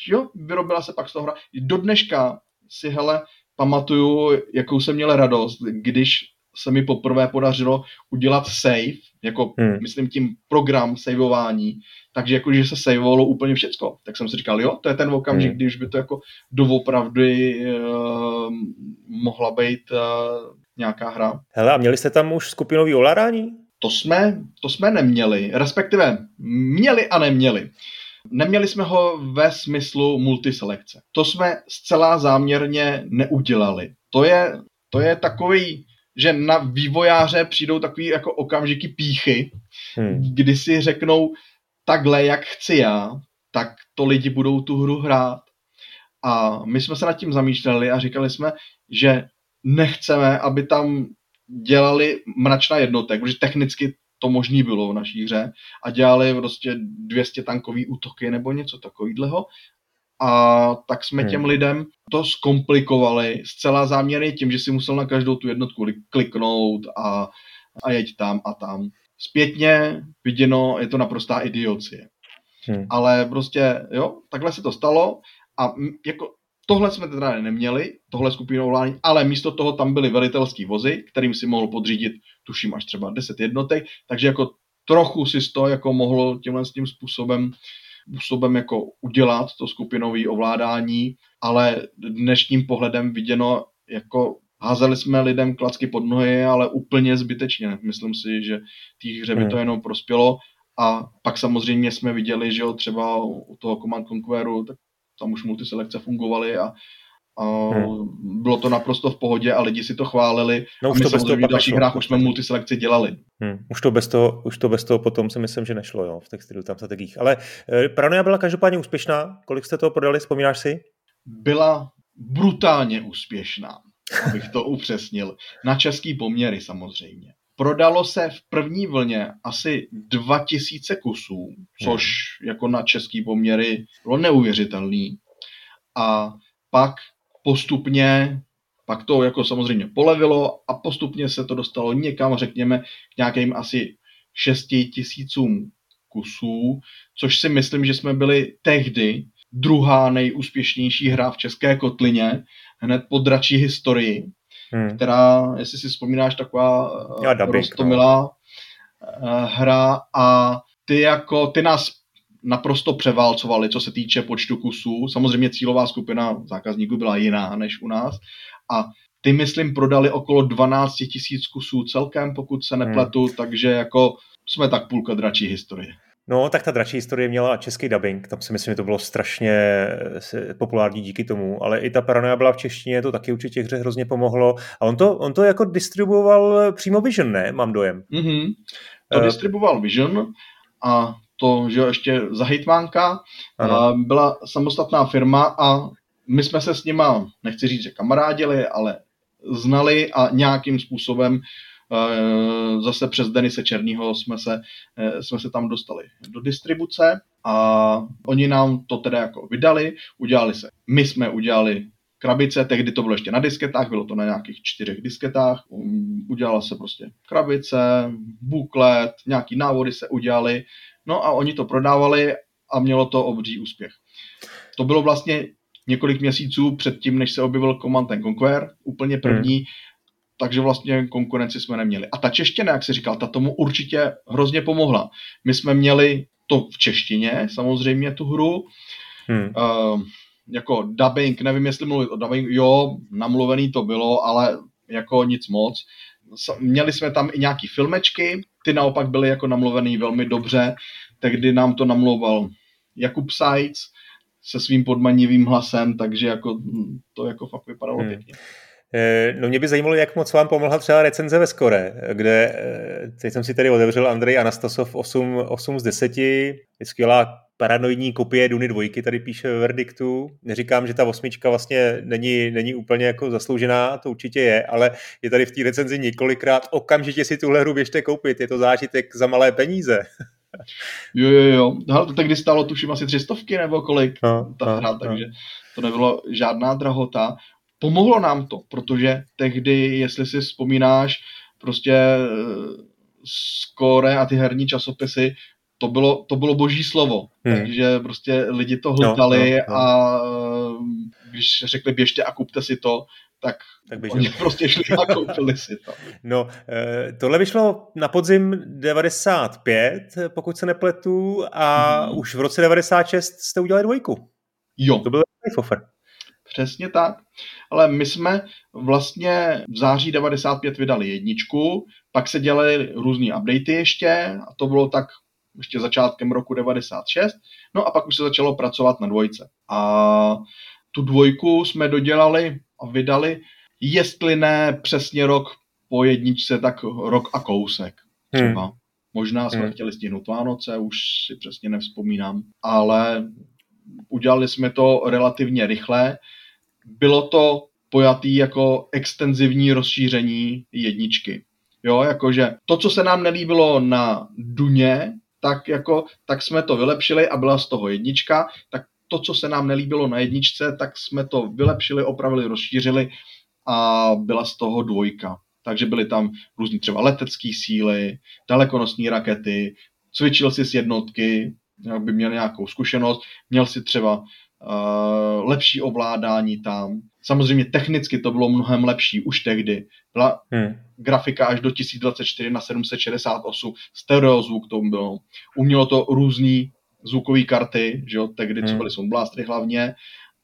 B: jo, vyrobila se pak z toho hra. Do dneška si, hele, pamatuju, jakou jsem měl radost, když se mi poprvé podařilo udělat save, jako hmm. myslím tím program saveování, takže jako, že se saveovalo úplně všecko. Tak jsem si říkal, jo, to je ten okamžik, hmm. když by to jako doopravdy uh, mohla být uh, nějaká hra.
A: Hele, a měli jste tam už skupinový ovládání?
B: To jsme, to jsme neměli, respektive měli a neměli. Neměli jsme ho ve smyslu multiselekce. To jsme zcela záměrně neudělali. To je, to je takový že na vývojáře přijdou takový jako okamžiky píchy, hmm. kdy si řeknou takhle, jak chci já, tak to lidi budou tu hru hrát. A my jsme se nad tím zamýšleli a říkali jsme, že nechceme, aby tam dělali mračna jednotek, protože technicky to možný bylo v naší hře a dělali prostě 200 tankový útoky nebo něco takového a tak jsme hmm. těm lidem to zkomplikovali zcela záměrně tím, že si musel na každou tu jednotku kliknout a, a jeď tam a tam. Zpětně viděno, je to naprostá idiocie. Hmm. Ale prostě, jo, takhle se to stalo a jako tohle jsme teda neměli, tohle skupinou ovládání, ale místo toho tam byly velitelský vozy, kterým si mohl podřídit, tuším, až třeba 10 jednotek, takže jako trochu si to jako mohl tímhle s tím způsobem způsobem jako udělat to skupinové ovládání, ale dnešním pohledem viděno jako házeli jsme lidem klacky pod nohy, ale úplně zbytečně. Myslím si, že té hře by to hmm. jenom prospělo. A pak samozřejmě jsme viděli, že jo, třeba u toho Command Conqueru, tak tam už multiselekce fungovaly a a hmm. Bylo to naprosto v pohodě a lidi si to chválili. No, už a my to bez toho v dalších hrách už jsme multiselekci dělali.
A: Hmm. Už, to bez toho, už to bez toho potom si myslím, že nešlo jo, v textilu tam strategiích. Ale e, Paranoia byla každopádně úspěšná. Kolik jste toho prodali, vzpomínáš si?
B: Byla brutálně úspěšná, abych to upřesnil. Na český poměry samozřejmě. Prodalo se v první vlně asi 2000 kusů, což hmm. jako na český poměry bylo neuvěřitelný. A pak postupně pak to jako samozřejmě polevilo a postupně se to dostalo někam, řekněme, k nějakým asi 6 tisícům kusů, což si myslím, že jsme byli tehdy druhá nejúspěšnější hra v české kotlině, hned po dračí historii, hmm. která, jestli si vzpomínáš, taková rostomilá no. Eh, hra a ty jako, ty nás naprosto převálcovali, co se týče počtu kusů. Samozřejmě cílová skupina zákazníků byla jiná než u nás. A ty, myslím, prodali okolo 12 tisíc kusů celkem, pokud se nepletu, hmm. takže jako jsme tak půlka dračí historie.
A: No, tak ta dračí historie měla český dubbing, tam si myslím, že to bylo strašně eh, populární díky tomu, ale i ta paranoia byla v češtině, to taky určitě hře hrozně pomohlo. A on to, on to jako distribuoval přímo Vision, ne? Mám dojem.
B: Mm-hmm. To uh, distribuoval Vision a to, že ještě za hejtmánka, byla samostatná firma a my jsme se s nima, nechci říct, že kamarádili, ale znali a nějakým způsobem e, zase přes Denise Černýho jsme se, e, jsme se tam dostali do distribuce a oni nám to teda jako vydali, udělali se. My jsme udělali krabice, tehdy to bylo ještě na disketách, bylo to na nějakých čtyřech disketách, udělala se prostě krabice, buklet, nějaký návody se udělali, No a oni to prodávali a mělo to obří úspěch. To bylo vlastně několik měsíců předtím, než se objevil Command Conquer, úplně první, hmm. takže vlastně konkurenci jsme neměli. A ta čeština, jak si říkal, ta tomu určitě hrozně pomohla. My jsme měli to v češtině, samozřejmě tu hru, hmm. uh, jako dubbing, nevím, jestli mluvit o dubbing, jo, namluvený to bylo, ale jako nic moc. Měli jsme tam i nějaký filmečky, ty naopak byly jako namluvený velmi dobře, tehdy nám to namlouval Jakub Sajc se svým podmanivým hlasem, takže jako hm, to jako fakt vypadalo hmm. pěkně.
A: Eh, no mě by zajímalo, jak moc vám pomohla třeba recenze ve Skore, kde eh, teď jsem si tady otevřel Andrej Anastasov 8, 8 z 10, je skvělá paranoidní kopie Duny dvojky, tady píše ve verdiktu. Neříkám, že ta osmička vlastně není, není úplně jako zasloužená, to určitě je, ale je tady v té recenzi několikrát, okamžitě si tuhle hru běžte koupit, je to zážitek za malé peníze.
B: jo, jo, jo. Hele, to tehdy stálo tuším asi tři stovky nebo kolik no, ta no, hra, no. takže to nebylo žádná drahota. Pomohlo nám to, protože tehdy, jestli si vzpomínáš, prostě eh, skóre a ty herní časopisy to bylo, to bylo boží slovo, hmm. takže prostě lidi to hltali no, no, no. a když řekli běžte a kupte si to, tak, tak oni prostě šli a koupili si to.
A: No, eh, tohle vyšlo na podzim 95, pokud se nepletu, a hmm. už v roce 96 jste udělali dvojku.
B: Jo.
A: To byl offer.
B: Přesně tak. Ale my jsme vlastně v září 95 vydali jedničku, pak se dělaly různé updaty ještě a to bylo tak ještě začátkem roku 96, no a pak už se začalo pracovat na dvojce. A tu dvojku jsme dodělali a vydali, jestli ne přesně rok po jedničce, tak rok a kousek třeba. Hmm. Možná jsme hmm. chtěli stihnout Vánoce, už si přesně nevzpomínám, ale udělali jsme to relativně rychle. Bylo to pojatý jako extenzivní rozšíření jedničky. Jo, jakože to, co se nám nelíbilo na Duně, tak, jako, tak jsme to vylepšili a byla z toho jednička, tak to, co se nám nelíbilo na jedničce, tak jsme to vylepšili, opravili, rozšířili a byla z toho dvojka. Takže byly tam různý třeba letecké síly, dalekonosní rakety, cvičil si s jednotky, by měl nějakou zkušenost, měl si třeba uh, lepší ovládání tam. Samozřejmě technicky to bylo mnohem lepší už tehdy. Byla hmm. grafika až do 1024 na 768, stereozvuk to bylo. Umělo to různý zvukové karty, že jo, tehdy, hmm. co byly Sound Blastery hlavně,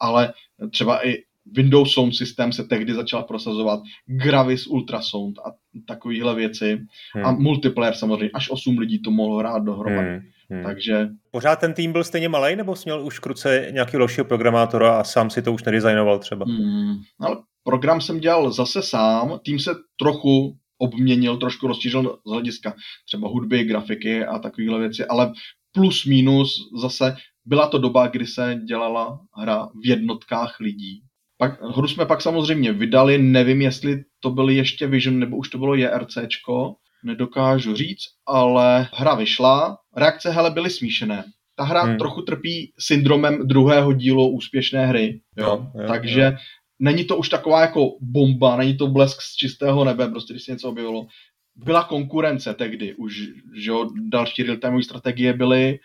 B: ale třeba i Windows Sound System se tehdy začal prosazovat, Gravis Ultrasound a takovéhle věci. Hmm. A multiplayer samozřejmě, až 8 lidí to mohlo hrát dohromady. Hmm. Hmm. Takže...
A: Pořád ten tým byl stejně malý, nebo jsi měl už kruce nějakého dalšího programátora a sám si to už nedizajnoval třeba?
B: Hmm. Ale program jsem dělal zase sám, tým se trochu obměnil, trošku rozšířil z hlediska třeba hudby, grafiky a takovéhle věci, ale plus minus zase byla to doba, kdy se dělala hra v jednotkách lidí. Pak, hru jsme pak samozřejmě vydali, nevím, jestli to byl ještě Vision, nebo už to bylo JRCčko, nedokážu říct, ale hra vyšla, reakce hele byly smíšené. Ta hra hmm. trochu trpí syndromem druhého dílu úspěšné hry, jo? jo, jo takže jo. není to už taková jako bomba, není to blesk z čistého nebe, prostě když se něco objevilo. Byla konkurence tehdy, už že jo, další real-time strategie byly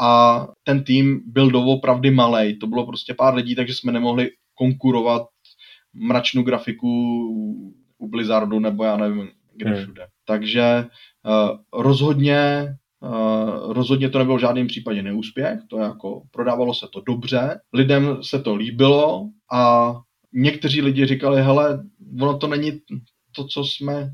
B: a ten tým byl doopravdy malý. To bylo prostě pár lidí, takže jsme nemohli konkurovat mračnou grafiku u Blizzardu nebo já nevím, kde hmm. všude. Takže uh, rozhodně rozhodně to nebyl v žádném případě neúspěch, to jako prodávalo se to dobře, lidem se to líbilo a někteří lidi říkali, hele, ono to není to, co jsme,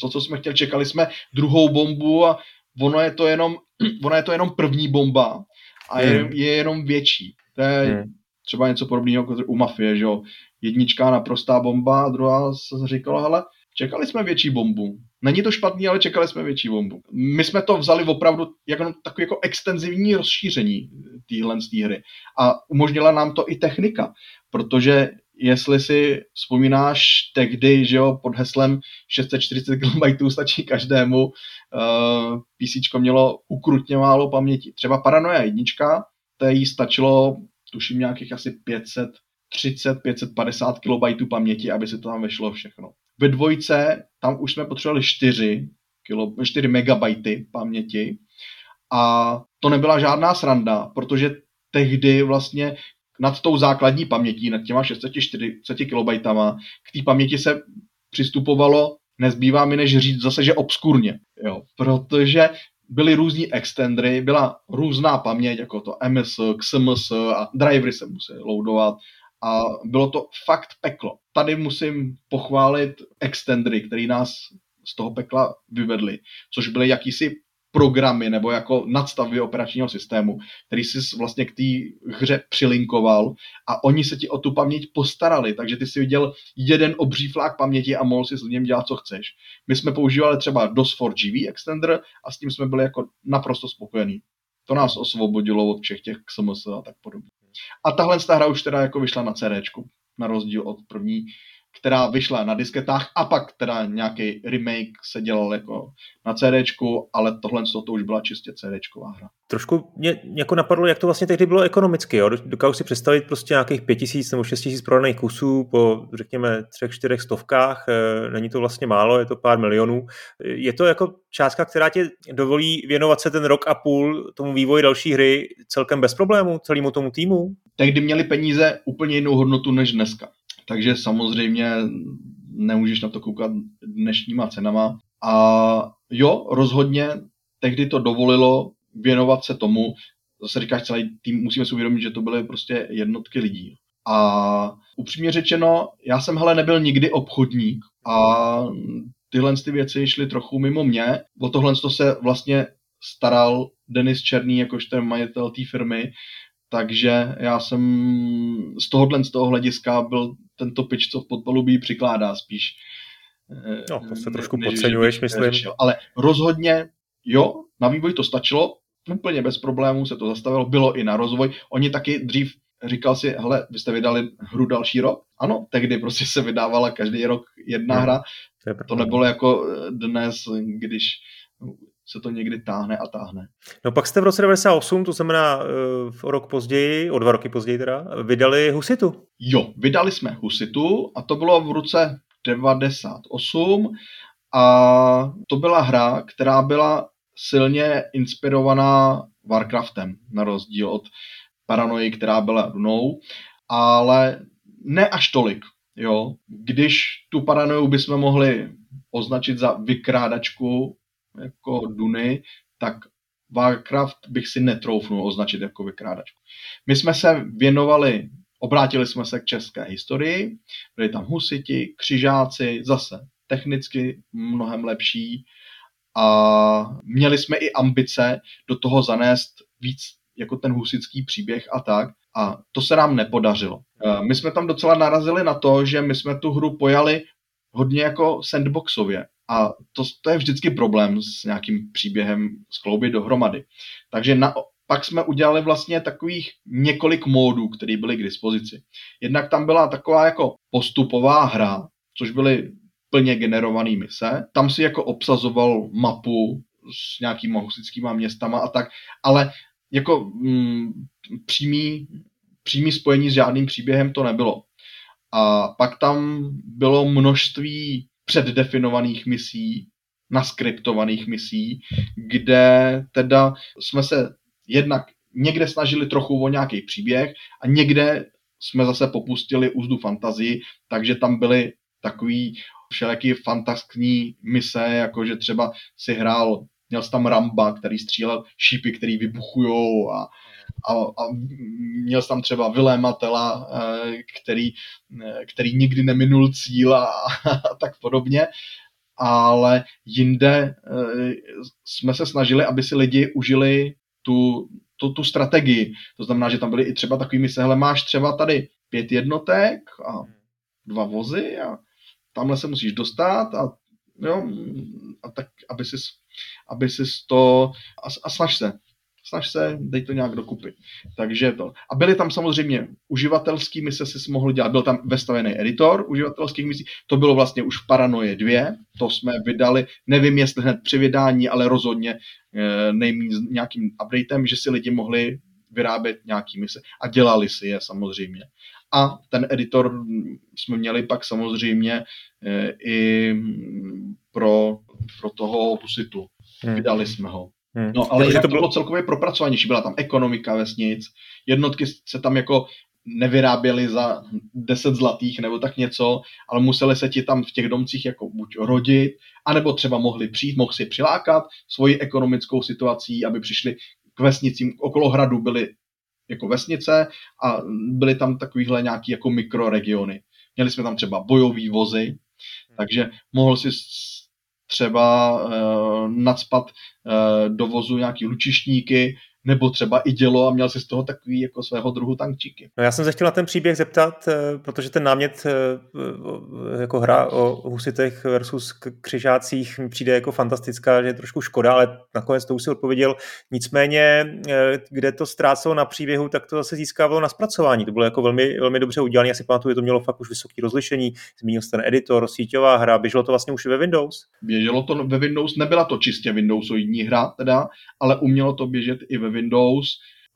B: to, co jsme chtěli, čekali jsme druhou bombu a ono je to jenom, ono je to jenom první bomba a je, hmm. je jenom větší. To je hmm. třeba něco podobného jako u mafie, že jo. Jednička na prostá bomba a druhá se říkala, hele, čekali jsme větší bombu. Není to špatný, ale čekali jsme větší bombu. My jsme to vzali opravdu jako takový jako extenzivní rozšíření téhle hry. A umožnila nám to i technika, protože jestli si vzpomínáš tehdy, že jo, pod heslem 640 KB stačí každému, uh, eh, PC mělo ukrutně málo paměti. Třeba Paranoia jednička, to jí stačilo, tuším nějakých asi 530, 550 KB paměti, aby se to tam vešlo všechno. Ve dvojce tam už jsme potřebovali 4, kilo, 4 megabajty paměti. A to nebyla žádná sranda, protože tehdy vlastně nad tou základní pamětí, nad těma 640 KB, k té paměti se přistupovalo, nezbývá mi než říct zase, že obskurně, jo, protože byly různý extendry, byla různá paměť, jako to MS, XMS a drivery se musí loadovat a bylo to fakt peklo. Tady musím pochválit extendry, který nás z toho pekla vyvedli, což byly jakýsi programy nebo jako nadstavby operačního systému, který si vlastně k té hře přilinkoval a oni se ti o tu paměť postarali, takže ty si viděl jeden obří flák paměti a mohl si s něm dělat, co chceš. My jsme používali třeba DOS 4GV extender a s tím jsme byli jako naprosto spokojení. To nás osvobodilo od všech těch XMS a tak podobně. A tahle hra už teda jako vyšla na CD, na rozdíl od první která vyšla na disketách a pak teda nějaký remake se dělal jako na CDčku, ale tohle to už byla čistě CDčková hra.
A: Trošku mě jako napadlo, jak to vlastně tehdy bylo ekonomicky. Jo? Dokážu si představit prostě nějakých pět tisíc nebo šest tisíc prodaných kusů po, řekněme, třech, čtyřech stovkách. Eh, není to vlastně málo, je to pár milionů. Je to jako částka, která ti dovolí věnovat se ten rok a půl tomu vývoji další hry celkem bez problémů celému tomu týmu?
B: Tehdy měli peníze úplně jinou hodnotu než dneska. Takže samozřejmě nemůžeš na to koukat dnešníma cenama. A jo, rozhodně tehdy to dovolilo věnovat se tomu, zase říkáš celý tým, musíme si uvědomit, že to byly prostě jednotky lidí. A upřímně řečeno, já jsem hele nebyl nikdy obchodník a tyhle ty věci šly trochu mimo mě. O tohle to se vlastně staral Denis Černý, jakož ten majitel té firmy, takže já jsem z tohohle z toho hlediska byl tento pitch, co v podpalubí přikládá spíš.
A: Eh, no, to se trošku než, podceňuješ, myslím. Řešil.
B: Ale rozhodně, jo, na vývoj to stačilo, úplně bez problémů se to zastavilo, bylo i na rozvoj. Oni taky dřív říkal si, hele, vy jste vydali hru další rok? Ano, tehdy prostě se vydávala každý rok jedna hmm. hra. To, to nebylo jako dnes, když se to někdy táhne a táhne.
A: No pak jste v roce 98, to znamená uh, o rok později, o dva roky později teda, vydali Husitu.
B: Jo, vydali jsme Husitu a to bylo v roce 98 a to byla hra, která byla silně inspirovaná Warcraftem, na rozdíl od Paranoji, která byla runou, ale ne až tolik. Jo. Když tu paranoju bychom mohli označit za vykrádačku jako Duny, tak Warcraft bych si netroufnul označit jako vykrádačku. My jsme se věnovali, obrátili jsme se k české historii, byli tam husiti, křižáci, zase technicky mnohem lepší a měli jsme i ambice do toho zanést víc jako ten husický příběh a tak. A to se nám nepodařilo. E, my jsme tam docela narazili na to, že my jsme tu hru pojali hodně jako sandboxově. A to, to je vždycky problém s nějakým příběhem skloubit dohromady. Takže na, pak jsme udělali vlastně takových několik módů, které byly k dispozici. Jednak tam byla taková jako postupová hra, což byly plně generované mise. Tam si jako obsazoval mapu s nějakýma husickýma městama a tak, ale jako mm, přímý, přímý spojení s žádným příběhem to nebylo. A pak tam bylo množství předdefinovaných misí, naskriptovaných misí, kde teda jsme se jednak někde snažili trochu o nějaký příběh a někde jsme zase popustili úzdu fantazii, takže tam byly takový všelijaký fantaskní mise, jako že třeba si hrál, měl jsi tam Ramba, který střílel šípy, který vybuchujou a, a, a měl tam třeba Vilématela, eh, který, eh, který nikdy neminul cíl a, a tak podobně, ale jinde eh, jsme se snažili, aby si lidi užili tu, tu, tu strategii. To znamená, že tam byly i třeba takovými mise, hele, máš třeba tady pět jednotek a dva vozy a tamhle se musíš dostat a jo, a tak, aby si, aby to, a, a snaž se, snaž se, dej to nějak dokupy. Takže to. A byly tam samozřejmě uživatelský mise, si mohl dělat, byl tam vestavený editor uživatelských misí, to bylo vlastně už v Paranoje 2, to jsme vydali, nevím jestli hned při vydání, ale rozhodně e, nejméně nějakým updatem, že si lidi mohli vyrábět nějaký mise a dělali si je samozřejmě. A ten editor jsme měli pak samozřejmě e, i pro, pro toho Husitu. Hmm. Vydali jsme ho. Hmm. No ale jako, to bylo... bylo celkově propracovanější. Byla tam ekonomika vesnic, jednotky se tam jako nevyráběly za 10 zlatých nebo tak něco, ale museli se ti tam v těch domcích jako buď rodit, anebo třeba mohli přijít, mohli si přilákat svoji ekonomickou situací, aby přišli k vesnicím, okolo hradu byly jako vesnice a byly tam takovýhle nějaký jako mikroregiony. Měli jsme tam třeba bojové vozy, takže mohl si třeba uh, nadspat uh, do vozu nějaký lučišníky, nebo třeba i dělo a měl si z toho takový jako svého druhu tankčíky.
A: No já jsem se chtěl na ten příběh zeptat, eh, protože ten námět jako hra o husitech versus křižácích mi přijde jako fantastická, že je trošku škoda, ale nakonec to už si odpověděl. Nicméně, kde to ztrácelo na příběhu, tak to zase získávalo na zpracování. To bylo jako velmi, velmi dobře udělané. Já si pamatuju, že to mělo fakt už vysoké rozlišení. Zmínil jste ten editor, síťová hra, běželo to vlastně už ve Windows?
B: Běželo to ve Windows, nebyla to čistě Windowsoidní hra teda, ale umělo to běžet i ve Windows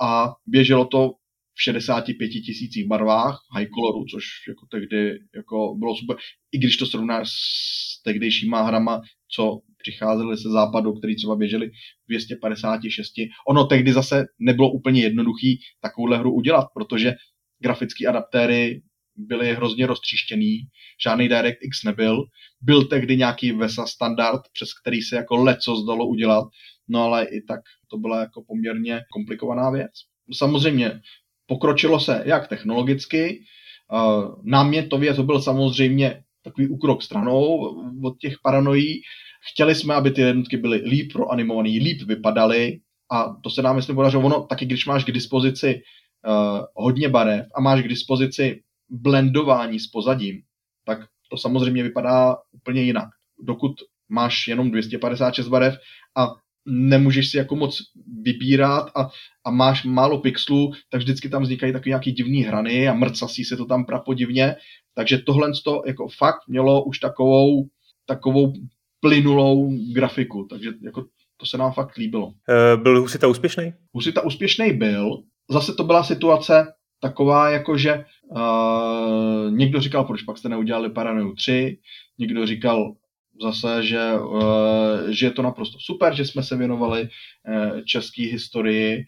B: a běželo to v 65 tisících barvách high coloru, což jako tehdy jako bylo super. I když to srovnáš s tehdejšíma hrama, co přicházely se západu, který třeba běželi 256. Ono tehdy zase nebylo úplně jednoduchý takovouhle hru udělat, protože grafické adaptéry byly hrozně roztříštěný, žádný DirectX nebyl, byl tehdy nějaký VESA standard, přes který se jako leco zdalo udělat, no ale i tak to byla jako poměrně komplikovaná věc. Samozřejmě pokročilo se jak technologicky, námětově to byl samozřejmě takový úkrok stranou od těch paranojí. Chtěli jsme, aby ty jednotky byly líp proanimované, líp vypadaly a to se nám myslím podařilo. Ono taky, když máš k dispozici uh, hodně barev a máš k dispozici blendování s pozadím, tak to samozřejmě vypadá úplně jinak. Dokud máš jenom 256 barev a nemůžeš si jako moc vybírat a, a máš málo pixelů, tak vždycky tam vznikají takové nějaké divné hrany a mrcasí se to tam prapodivně. Takže tohle to jako fakt mělo už takovou, takovou plynulou grafiku, takže jako to se nám fakt líbilo.
A: Uh, byl Husita úspěšný?
B: Husita úspěšný byl. Zase to byla situace taková, jako že uh, někdo říkal, proč pak jste neudělali Paranoju 3, někdo říkal, zase, že, eh, že je to naprosto super, že jsme se věnovali eh, české historii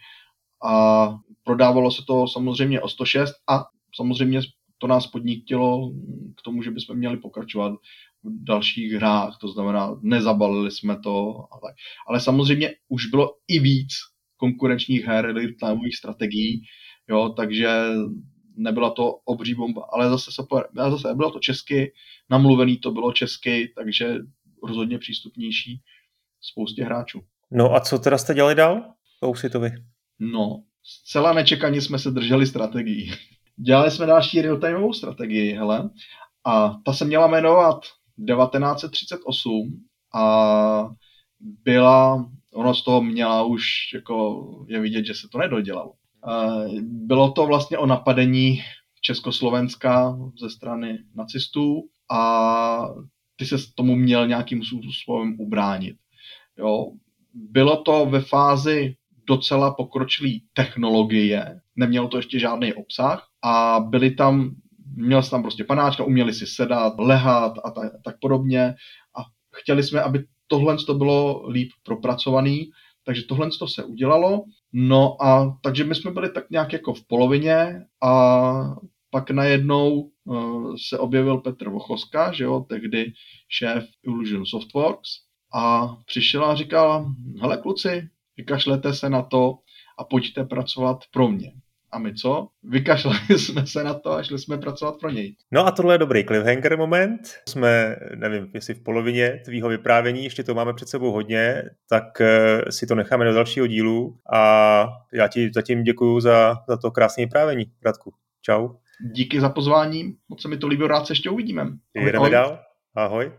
B: a prodávalo se to samozřejmě o 106 a samozřejmě to nás podnítilo k tomu, že bychom měli pokračovat v dalších hrách, to znamená, nezabalili jsme to, ale, ale samozřejmě už bylo i víc konkurenčních her, real strategií, jo, takže nebyla to obří bomba, ale zase, zase bylo to česky, namluvený to bylo česky, takže rozhodně přístupnější spoustě hráčů.
A: No a co teda jste dělali dál? vy.
B: No, zcela nečekaně jsme se drželi strategii. Dělali jsme další real-timeovou strategii, hele, a ta se měla jmenovat 1938 a byla, ono z toho měla už, jako je vidět, že se to nedodělalo. Bylo to vlastně o napadení Československa ze strany nacistů a ty se tomu měl nějakým způsobem ubránit. Jo. Bylo to ve fázi docela pokročilý technologie, nemělo to ještě žádný obsah a byli tam, měl jsem tam prostě panáčka, uměli si sedat, lehat a tak, tak podobně a chtěli jsme, aby tohle to bylo líp propracovaný, takže tohle to se udělalo. No a takže my jsme byli tak nějak jako v polovině a pak najednou uh, se objevil Petr Vochoska, že jo, tehdy šéf Illusion Softworks a přišel a říkal, hele kluci, vykašlete se na to a pojďte pracovat pro mě. A my co? Vykašlali jsme se na to a šli jsme pracovat pro něj.
A: No a tohle je dobrý cliffhanger moment. Jsme, nevím, jestli v polovině tvýho vyprávění, ještě to máme před sebou hodně, tak eh, si to necháme do dalšího dílu a já ti zatím děkuji za, za to krásné vyprávění, Radku. Čau.
B: Díky za pozvání, moc se mi to líbilo, rád se ještě uvidíme.
A: Ahoj. dál. Ahoj.